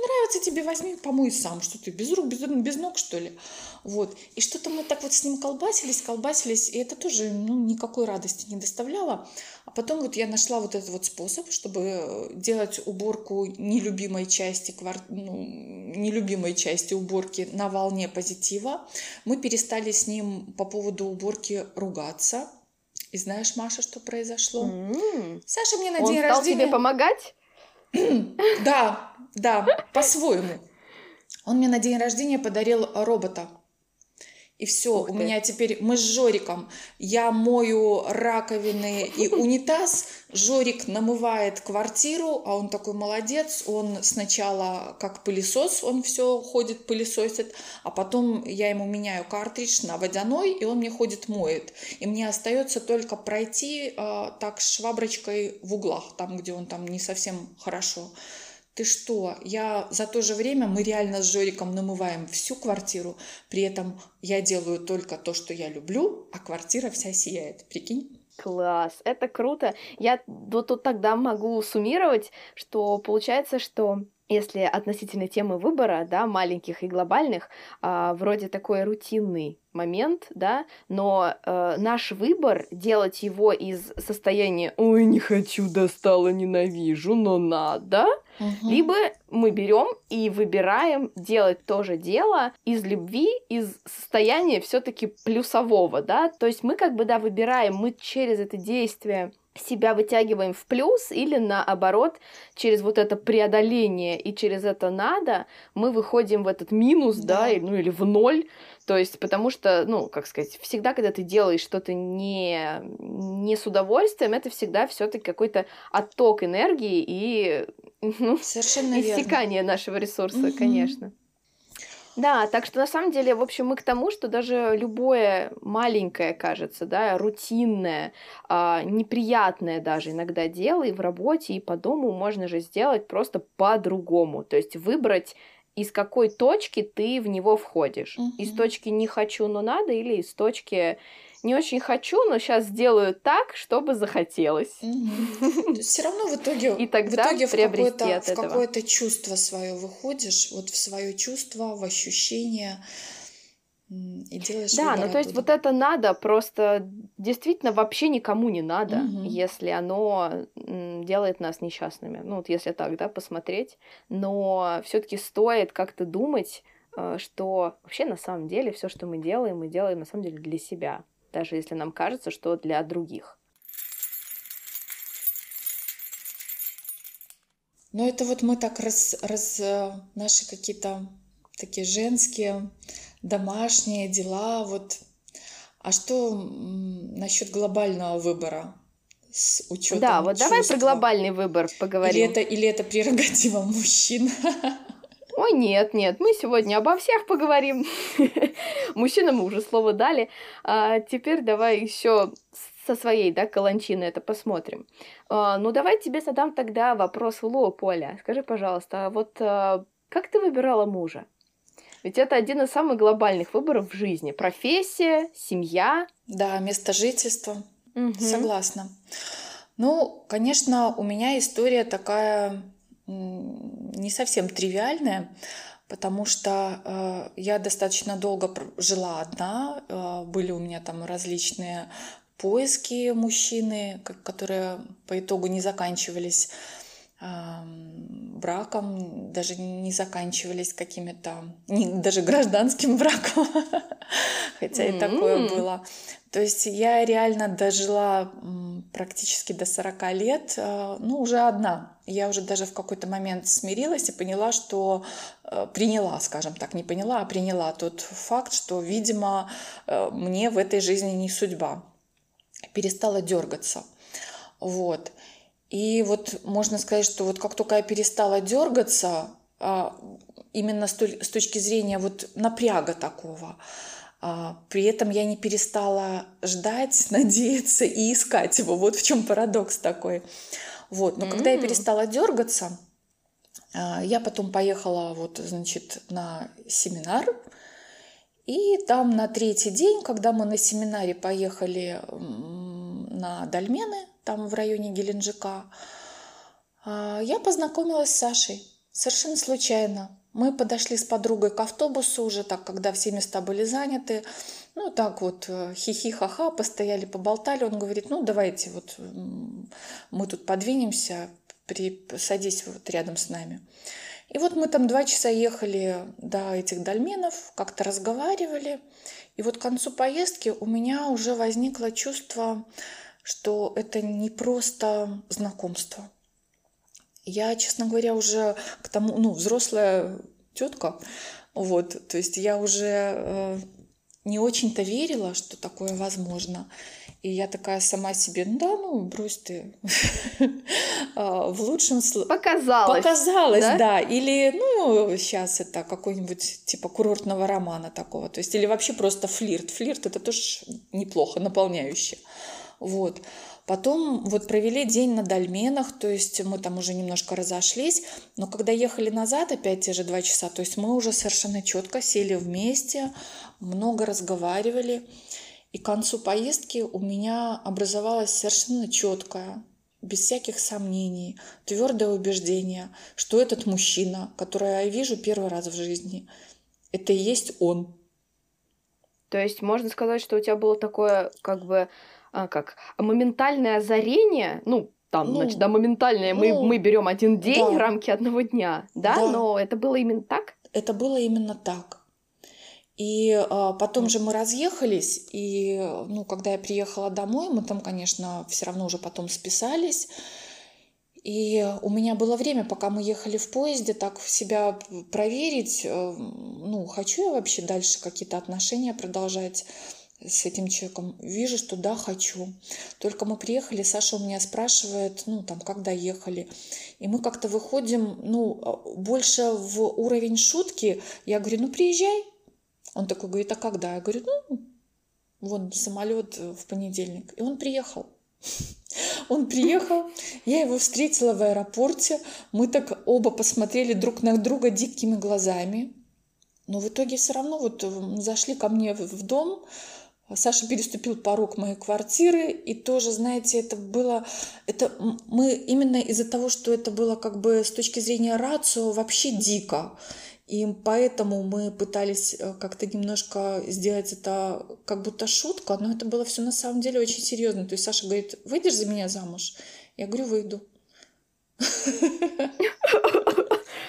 нравится тебе, возьми, помой сам, что ты без рук, без, без ног, что ли. Вот. И что-то мы так вот с ним колбасились, колбасились, и это тоже ну, никакой радости не доставляло. А потом вот я нашла вот этот вот способ, чтобы делать уборку нелюбимой части, квар... ну, нелюбимой части уборки на волне позитива. Мы перестали с ним по поводу уборки ругаться. И знаешь, Маша, что произошло? Mm-hmm. Саша мне на Он день стал рождения... тебе помогать? Да, да, по-своему. Он мне на день рождения подарил робота. И все, у меня теперь мы с Жориком. Я мою раковины и унитаз. Жорик намывает квартиру, а он такой молодец. Он сначала как пылесос, он все ходит, пылесосит, а потом я ему меняю картридж на водяной, и он мне ходит, моет. И мне остается только пройти э, так шваброчкой в углах, там, где он там не совсем хорошо. Ты что? Я за то же время мы реально с Жориком намываем всю квартиру, при этом я делаю только то, что я люблю, а квартира вся сияет. Прикинь? Класс, это круто. Я вот тут тогда могу суммировать, что получается, что если относительно темы выбора, да, маленьких и глобальных, а, вроде такой рутинный момент, да, но э, наш выбор делать его из состояния «Ой, не хочу, достала, ненавижу, но надо», угу. либо мы берем и выбираем делать то же дело из любви, из состояния все-таки плюсового, да, то есть мы как бы, да, выбираем, мы через это действие себя вытягиваем в плюс или наоборот через вот это преодоление и через это надо мы выходим в этот минус, да, да ну или в ноль, то есть потому что, ну, как сказать, всегда, когда ты делаешь что-то не, не с удовольствием, это всегда все таки какой-то отток энергии и ну, Совершенно иссякание верно. нашего ресурса, угу. конечно. Да, так что на самом деле, в общем, мы к тому, что даже любое маленькое, кажется, да, рутинное, а, неприятное даже иногда дело и в работе, и по дому можно же сделать просто по-другому. То есть выбрать из какой точки ты в него входишь. Угу. Из точки не хочу, но надо, или из точки не очень хочу, но сейчас сделаю так, чтобы захотелось. Угу. Все равно в итоге, и тогда в, итоге в какое-то, в какое-то чувство свое выходишь, вот в свое чувство, в ощущение. и делаешь Да, ну то есть вот это надо, просто действительно вообще никому не надо, угу. если оно делает нас несчастными. Ну вот если так, да, посмотреть. Но все-таки стоит как-то думать, э, что вообще на самом деле все, что мы делаем, мы делаем на самом деле для себя, даже если нам кажется, что для других. Но это вот мы так раз, раз э, наши какие-то такие женские домашние дела. Вот. А что насчет глобального выбора? С учетом да, вот чувства? давай про глобальный выбор поговорим. Или это, или это прерогатива мужчин? Ой, нет, нет, мы сегодня обо всех поговорим. Мужчинам мы уже слово дали. А теперь давай еще со своей, да, каланчины это посмотрим. А, ну, давай тебе задам тогда вопрос в лоб, Оля. Скажи, пожалуйста, а вот а, как ты выбирала мужа? Ведь это один из самых глобальных выборов в жизни. Профессия, семья. Да, место жительства. Угу. Согласна. Ну, конечно, у меня история такая не совсем тривиальная, потому что э, я достаточно долго жила одна, э, были у меня там различные поиски мужчины, которые по итогу не заканчивались браком, даже не заканчивались какими-то, даже гражданским браком, хотя и такое было. То есть я реально дожила практически до 40 лет, э, ну, уже одна. Я уже даже в какой-то момент смирилась и поняла, что э, приняла, скажем так, не поняла, а приняла тот факт, что, видимо, э, мне в этой жизни не судьба. Перестала дергаться. Вот. И вот можно сказать, что вот как только я перестала дергаться, а, именно с точки зрения вот напряга такого, при этом я не перестала ждать, надеяться и искать его. Вот в чем парадокс такой. Вот. Но mm-hmm. когда я перестала дергаться, а, я потом поехала вот, значит, на семинар. И там на третий день, когда мы на семинаре поехали на Дальмены, там в районе Геленджика, а, я познакомилась с Сашей совершенно случайно. Мы подошли с подругой к автобусу уже так, когда все места были заняты. Ну, так вот, э, хихи-ха-ха, постояли, поболтали. Он говорит, ну, давайте вот мы тут подвинемся, при... садись вот рядом с нами. И вот мы там два часа ехали до этих дольменов, как-то разговаривали. И вот к концу поездки у меня уже возникло чувство, что это не просто знакомство. Я, честно говоря, уже к тому, ну, взрослая тетка, вот, то есть я уже э, не очень-то верила, что такое возможно. И я такая сама себе, ну да, ну брось ты. А, в лучшем случае... Показалось. Показалось, да? да. Или, ну, сейчас это какой-нибудь типа курортного романа такого. То есть, или вообще просто флирт. Флирт это тоже неплохо, наполняюще. Вот. Потом вот провели день на Дальменах, то есть мы там уже немножко разошлись, но когда ехали назад, опять те же два часа, то есть мы уже совершенно четко сели вместе, много разговаривали, и к концу поездки у меня образовалась совершенно четкая, без всяких сомнений, твердое убеждение, что этот мужчина, который я вижу первый раз в жизни, это и есть он. То есть можно сказать, что у тебя было такое как бы а, как моментальное озарение, ну, там, ну, значит, да, моментальное, ну, мы, мы берем один день, да. рамки одного дня, да? да, но это было именно так? Это было именно так. И а, потом же мы разъехались, и, ну, когда я приехала домой, мы там, конечно, все равно уже потом списались. И у меня было время, пока мы ехали в поезде, так себя проверить, э, ну, хочу я вообще дальше какие-то отношения продолжать с этим человеком. Вижу, что да, хочу. Только мы приехали, Саша у меня спрашивает, ну, там, как доехали. И мы как-то выходим, ну, больше в уровень шутки. Я говорю, ну, приезжай. Он такой говорит, а когда? Я говорю, ну, вон самолет в понедельник. И он приехал. Он приехал, я его встретила в аэропорте, мы так оба посмотрели друг на друга дикими глазами. Но в итоге все равно вот зашли ко мне в дом, Саша переступил порог моей квартиры, и тоже, знаете, это было, это мы именно из-за того, что это было как бы с точки зрения рацио вообще дико. И поэтому мы пытались э, как-то немножко сделать это как будто шутка, но это было все на самом деле очень серьезно. То есть Саша говорит, выйдешь за меня замуж? Я говорю, выйду.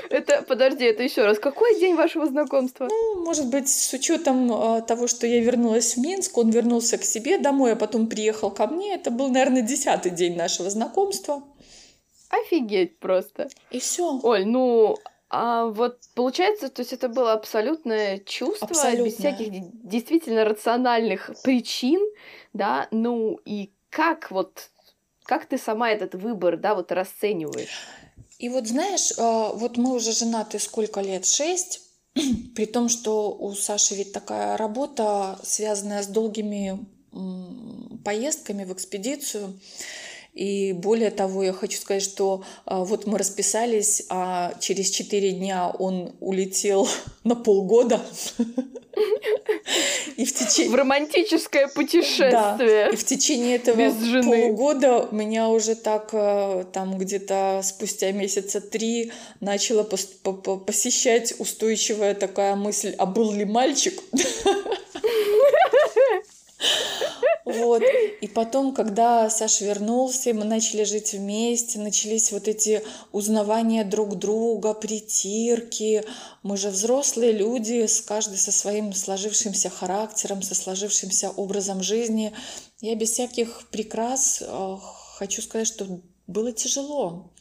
Это, подожди, это еще раз. Какой день вашего знакомства? Ну, может быть, с учетом э, того, что я вернулась в Минск, он вернулся к себе домой, а потом приехал ко мне. Это был, наверное, десятый день нашего знакомства. Офигеть просто. И все. Оль, ну, а вот получается, то есть это было абсолютное чувство, абсолютное. без всяких действительно рациональных причин, да, ну и как вот, как ты сама этот выбор, да, вот расцениваешь? И вот знаешь, а, вот мы уже женаты сколько лет? Шесть. При том, что у Саши ведь такая работа, связанная с долгими поездками в экспедицию. И более того, я хочу сказать, что а, вот мы расписались, а через четыре дня он улетел на полгода. И в течение... В романтическое путешествие. Да. И в течение этого Без жены. полгода меня уже так а, там где-то спустя месяца три начала посещать устойчивая такая мысль, а был ли мальчик? Вот. И потом, когда Саша вернулся, мы начали жить вместе, начались вот эти узнавания друг друга, притирки. Мы же взрослые люди, с каждый со своим сложившимся характером, со сложившимся образом жизни. Я без всяких прикрас э, хочу сказать, что было тяжело.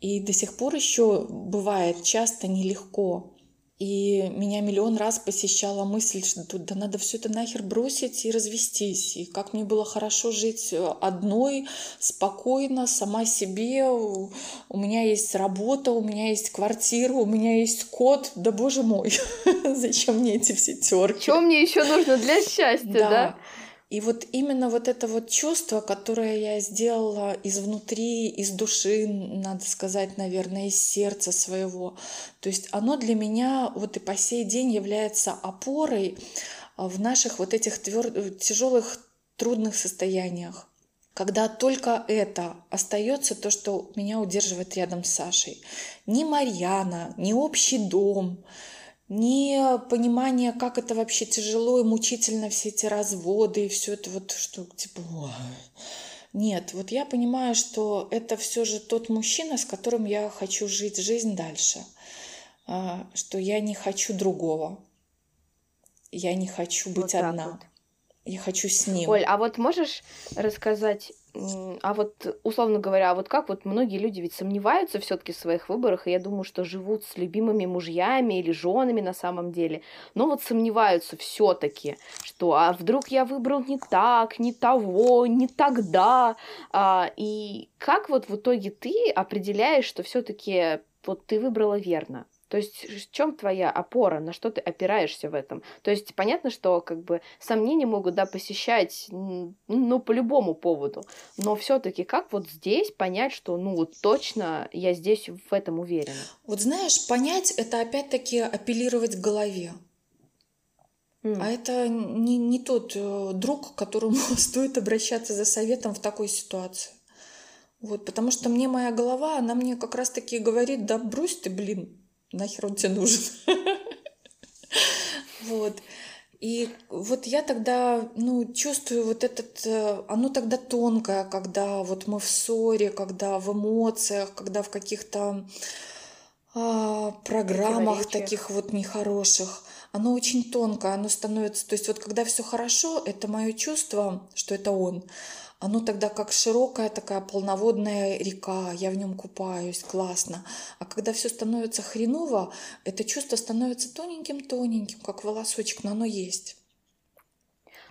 И до сих пор еще бывает часто нелегко. И меня миллион раз посещала мысль, что тут да надо все это нахер бросить и развестись. И как мне было хорошо жить э, одной, спокойно, сама себе. У меня есть работа, у меня есть квартира, у меня есть кот. Да боже мой, зачем мне эти все терки? Что мне еще нужно для счастья, да? И вот именно вот это вот чувство, которое я сделала изнутри, из души, надо сказать, наверное, из сердца своего, то есть оно для меня вот и по сей день является опорой а, в наших вот этих твер... тяжелых, трудных состояниях. Когда только это остается, то, что меня удерживает рядом с Сашей. Ни Марьяна, ни общий дом, не понимание, как это вообще тяжело и мучительно, все эти разводы и все это вот, что типа... Нет, вот я понимаю, что это все же тот мужчина, с которым я хочу жить жизнь дальше, а, что я не хочу другого, я не хочу быть вот одна, вот. я хочу с ним. Оль, а вот можешь рассказать а вот, условно говоря, а вот как вот многие люди ведь сомневаются все-таки в своих выборах, и я думаю, что живут с любимыми мужьями или женами на самом деле, но вот сомневаются все-таки, что а вдруг я выбрал не так, не того, не тогда, а, и как вот в итоге ты определяешь, что все-таки вот ты выбрала верно? То есть в чем твоя опора, на что ты опираешься в этом? То есть понятно, что как бы сомнения могут да посещать, ну по любому поводу, но все-таки как вот здесь понять, что ну вот точно я здесь в этом уверена? Вот знаешь, понять это опять-таки апеллировать к голове. Mm. А это не, не тот э, друг, к которому стоит обращаться за советом в такой ситуации. Вот, потому что мне моя голова, она мне как раз-таки говорит, да брось ты, блин, нахер он тебе нужен. Вот. И вот я тогда, ну, чувствую вот этот, э, оно тогда тонкое, когда вот мы в ссоре, когда в эмоциях, когда в каких-то а, программах таких вот нехороших. Оно очень тонкое, оно становится, то есть вот когда все хорошо, это мое чувство, что это он оно тогда как широкая такая полноводная река, я в нем купаюсь, классно. А когда все становится хреново, это чувство становится тоненьким-тоненьким, как волосочек, но оно есть.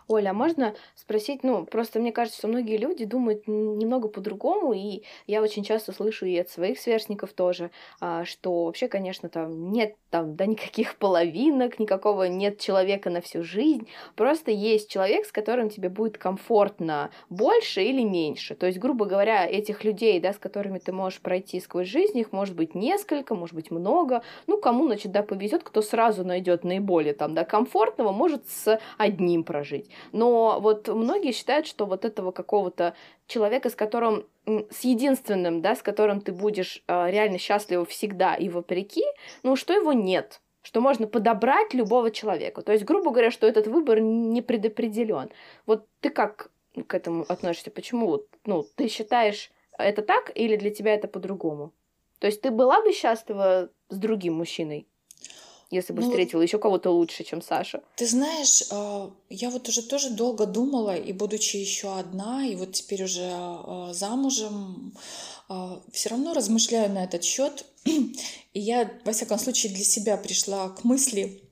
Оля, а можно спросить, ну, просто мне кажется, что многие люди думают немного по-другому, и я очень часто слышу и от своих сверстников тоже, а, что вообще, конечно, там нет там, да, никаких половинок, никакого нет человека на всю жизнь, просто есть человек, с которым тебе будет комфортно больше или меньше. То есть, грубо говоря, этих людей, да, с которыми ты можешь пройти сквозь жизнь, их может быть несколько, может быть много, ну, кому, значит, да, повезет, кто сразу найдет наиболее там, да, комфортного, может с одним прожить. Но вот многие считают, что вот этого какого-то человека, с которым с единственным, да, с которым ты будешь э, реально счастлива всегда и вопреки, ну, что его нет. что можно подобрать любого человека. То есть, грубо говоря, что этот выбор не предопределен. Вот ты как к этому относишься? Почему? Ну, ты считаешь это так или для тебя это по-другому? То есть ты была бы счастлива с другим мужчиной? Если бы ну, встретила еще кого-то лучше, чем Саша? Ты знаешь, а, я вот уже тоже долго думала, и будучи еще одна, и вот теперь уже а, замужем, а, все равно размышляю на этот счет. И я, во всяком случае, для себя пришла к мысли,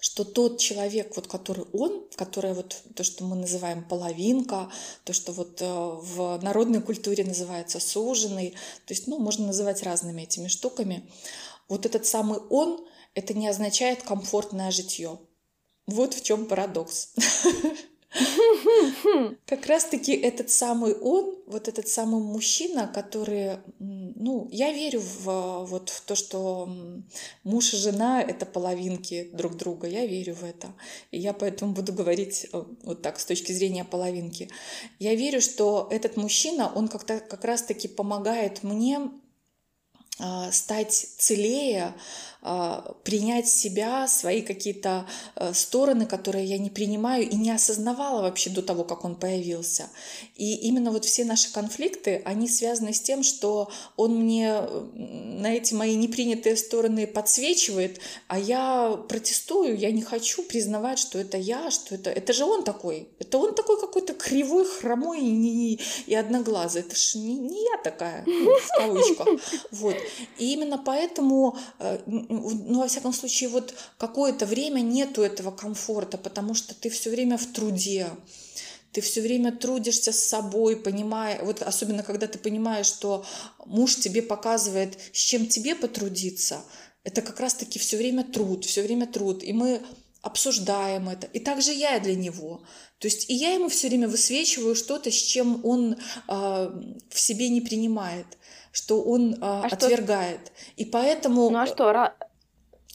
что тот человек, вот который он, который вот то, что мы называем половинка, то, что вот в народной культуре называется суженый, то есть, ну, можно называть разными этими штуками, вот этот самый он, это не означает комфортное житье. Вот в чем парадокс. Как раз-таки этот самый он, вот этот самый мужчина, который, ну, я верю в, вот, в то, что муж и жена — это половинки друг друга, я верю в это. И я поэтому буду говорить э, вот так, с точки зрения половинки. Я верю, что этот мужчина, он как-то как раз-таки помогает мне а, стать целее, принять себя, свои какие-то э, стороны, которые я не принимаю и не осознавала вообще до того, как он появился. И именно вот все наши конфликты, они связаны с тем, что он мне на эти мои непринятые стороны подсвечивает, а я протестую, я не хочу признавать, что это я, что это... Это же он такой. Это он такой какой-то кривой, хромой и, и, и одноглазый. Это же не, не я такая, ну, в кавычках. Вот. И именно поэтому э, ну, во всяком случае, вот какое-то время нету этого комфорта, потому что ты все время в труде, ты все время трудишься с собой, понимая, вот особенно когда ты понимаешь, что муж тебе показывает, с чем тебе потрудиться, это как раз-таки все время труд, все время труд, и мы обсуждаем это. И также я для него. То есть и я ему все время высвечиваю что-то, с чем он э, в себе не принимает что он а, а отвергает. Что... И поэтому... Ну а что,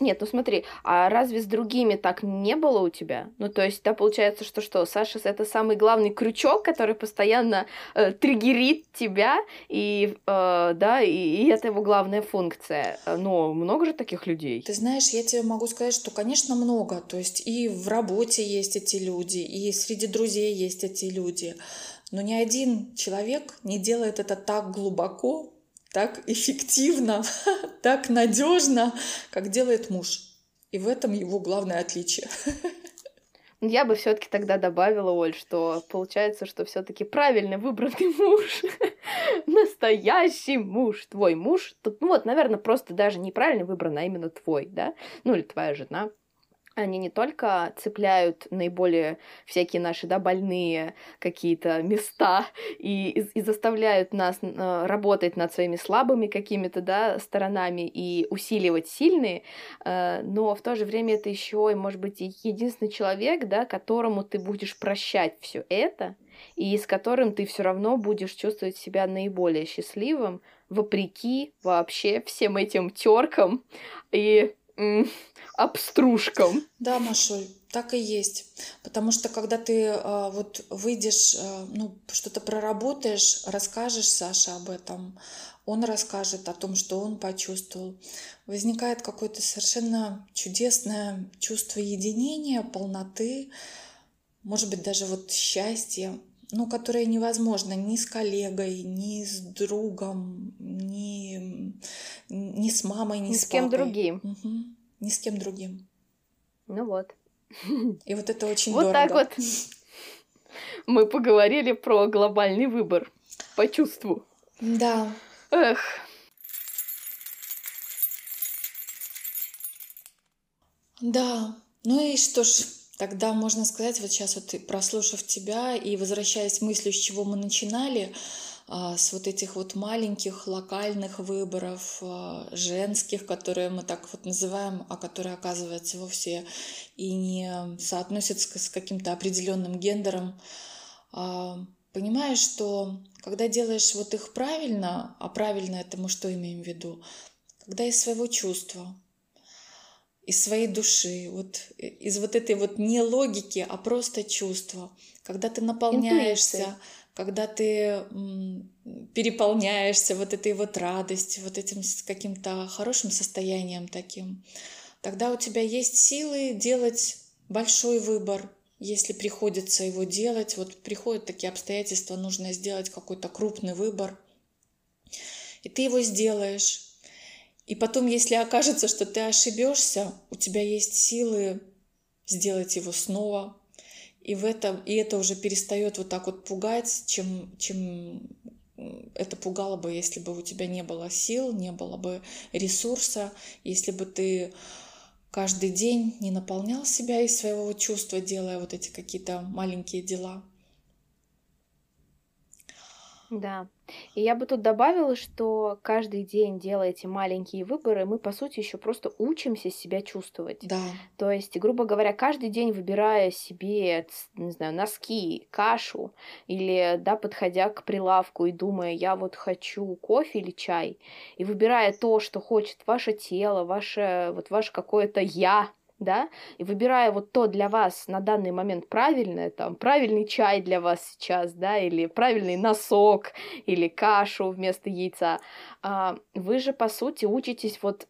нет, ну смотри, а разве с другими так не было у тебя? Ну, то есть, да, получается, что что, Саша это самый главный крючок, который постоянно э, триггерит тебя, и, э, да, и, и это его главная функция. Но много же таких людей. Ты знаешь, я тебе могу сказать, что, конечно, много. То есть и в работе есть эти люди, и среди друзей есть эти люди. Но ни один человек не делает это так глубоко, так эффективно, так надежно, как делает муж. И в этом его главное отличие. Я бы все-таки тогда добавила, Оль, что получается, что все-таки правильно выбранный муж, настоящий муж, твой муж. Тут, ну вот, наверное, просто даже неправильно выбран, а именно твой, да, ну или твоя жена они не только цепляют наиболее всякие наши да, больные какие-то места и, и, и заставляют нас э, работать над своими слабыми какими-то да, сторонами и усиливать сильные, э, но в то же время это еще, может быть, и единственный человек, да, которому ты будешь прощать все это, и с которым ты все равно будешь чувствовать себя наиболее счастливым, вопреки вообще всем этим теркам и обстружкам. Да, Машуль, так и есть. Потому что когда ты э, вот выйдешь, э, ну, что-то проработаешь, расскажешь Саше об этом, он расскажет о том, что он почувствовал. Возникает какое-то совершенно чудесное чувство единения, полноты, может быть, даже вот счастья, ну, которое невозможно ни с коллегой, ни с другом, ни, ни с мамой, ни, ни с, с кем другим. Угу ни с кем другим. Ну вот. И вот это очень вот дорого. Вот так вот мы поговорили про глобальный выбор по чувству. Да. Эх. Да. Ну и что ж, тогда можно сказать, вот сейчас вот прослушав тебя и возвращаясь к мысли, с чего мы начинали, а, с вот этих вот маленьких локальных выборов, а, женских, которые мы так вот называем, а которые, оказывается, вовсе и не соотносятся с каким-то определенным гендером. А, понимаешь, что когда делаешь вот их правильно, а правильно это мы что имеем в виду? Когда из своего чувства, из своей души, вот из вот этой вот не логики, а просто чувства, когда ты наполняешься, Интуиция когда ты переполняешься вот этой вот радостью, вот этим каким-то хорошим состоянием таким, тогда у тебя есть силы делать большой выбор, если приходится его делать. Вот приходят такие обстоятельства, нужно сделать какой-то крупный выбор, и ты его сделаешь. И потом, если окажется, что ты ошибешься, у тебя есть силы сделать его снова. И, в этом, и это уже перестает вот так вот пугать, чем, чем это пугало бы, если бы у тебя не было сил, не было бы ресурса, если бы ты каждый день не наполнял себя из своего чувства, делая вот эти какие-то маленькие дела. Да. И я бы тут добавила, что каждый день, делая эти маленькие выборы, мы, по сути, еще просто учимся себя чувствовать. Да. То есть, грубо говоря, каждый день выбирая себе, не знаю, носки, кашу, или, да, подходя к прилавку и думая, я вот хочу кофе или чай, и выбирая то, что хочет ваше тело, ваше, вот ваше какое-то я, да, и выбирая вот то для вас на данный момент правильное, там, правильный чай для вас сейчас, да, или правильный носок, или кашу вместо яйца, а, вы же, по сути, учитесь вот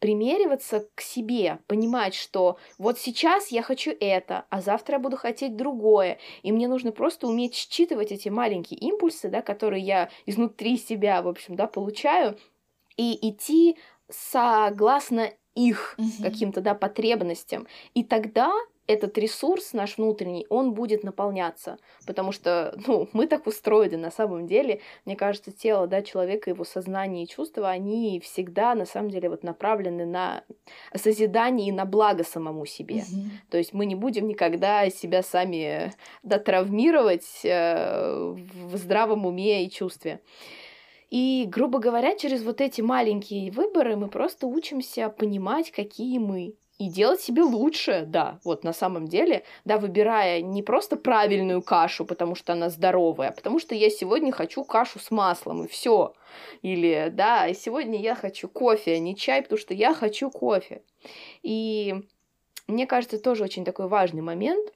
примериваться к себе, понимать, что вот сейчас я хочу это, а завтра я буду хотеть другое, и мне нужно просто уметь считывать эти маленькие импульсы, да, которые я изнутри себя, в общем, да, получаю, и идти согласно их угу. каким-то, да, потребностям. И тогда этот ресурс наш внутренний, он будет наполняться, потому что, ну, мы так устроены на самом деле. Мне кажется, тело, да, человека, его сознание и чувства, они всегда, на самом деле, вот направлены на созидание и на благо самому себе. Угу. То есть мы не будем никогда себя сами, да, травмировать э, в здравом уме и чувстве. И, грубо говоря, через вот эти маленькие выборы мы просто учимся понимать, какие мы. И делать себе лучше, да, вот на самом деле, да, выбирая не просто правильную кашу, потому что она здоровая, а потому что я сегодня хочу кашу с маслом, и все. Или, да, сегодня я хочу кофе, а не чай, потому что я хочу кофе. И мне кажется, тоже очень такой важный момент,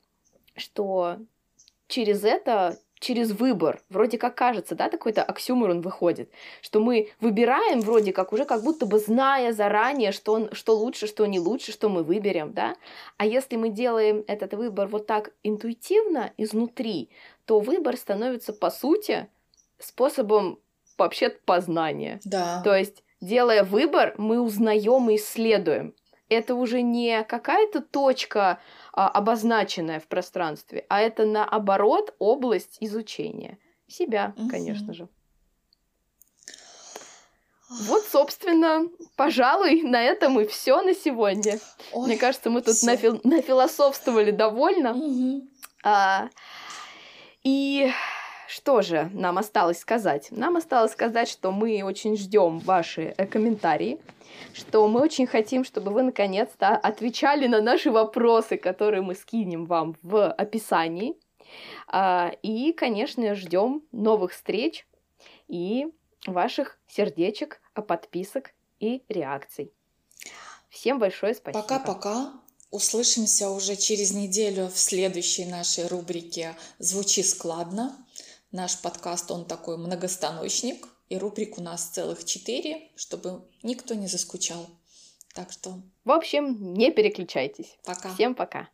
что через это через выбор. Вроде как кажется, да, такой-то оксюморон выходит, что мы выбираем вроде как уже как будто бы зная заранее, что, он, что лучше, что не лучше, что мы выберем, да. А если мы делаем этот выбор вот так интуитивно, изнутри, то выбор становится, по сути, способом вообще познания. Да. То есть, делая выбор, мы узнаем и исследуем. Это уже не какая-то точка, обозначенная в пространстве, а это наоборот область изучения себя, угу. конечно же. Вот, собственно, пожалуй, на этом и все на сегодня. Ой, Мне кажется, мы тут нафил- нафилософствовали довольно. Угу. А, и что же нам осталось сказать? Нам осталось сказать, что мы очень ждем ваши э, комментарии что мы очень хотим, чтобы вы наконец-то отвечали на наши вопросы, которые мы скинем вам в описании. А, и, конечно, ждем новых встреч и ваших сердечек, подписок и реакций. Всем большое спасибо. Пока-пока. Услышимся уже через неделю в следующей нашей рубрике «Звучи складно». Наш подкаст, он такой многостаночник и рубрик у нас целых четыре, чтобы никто не заскучал. Так что... В общем, не переключайтесь. Пока. Всем пока.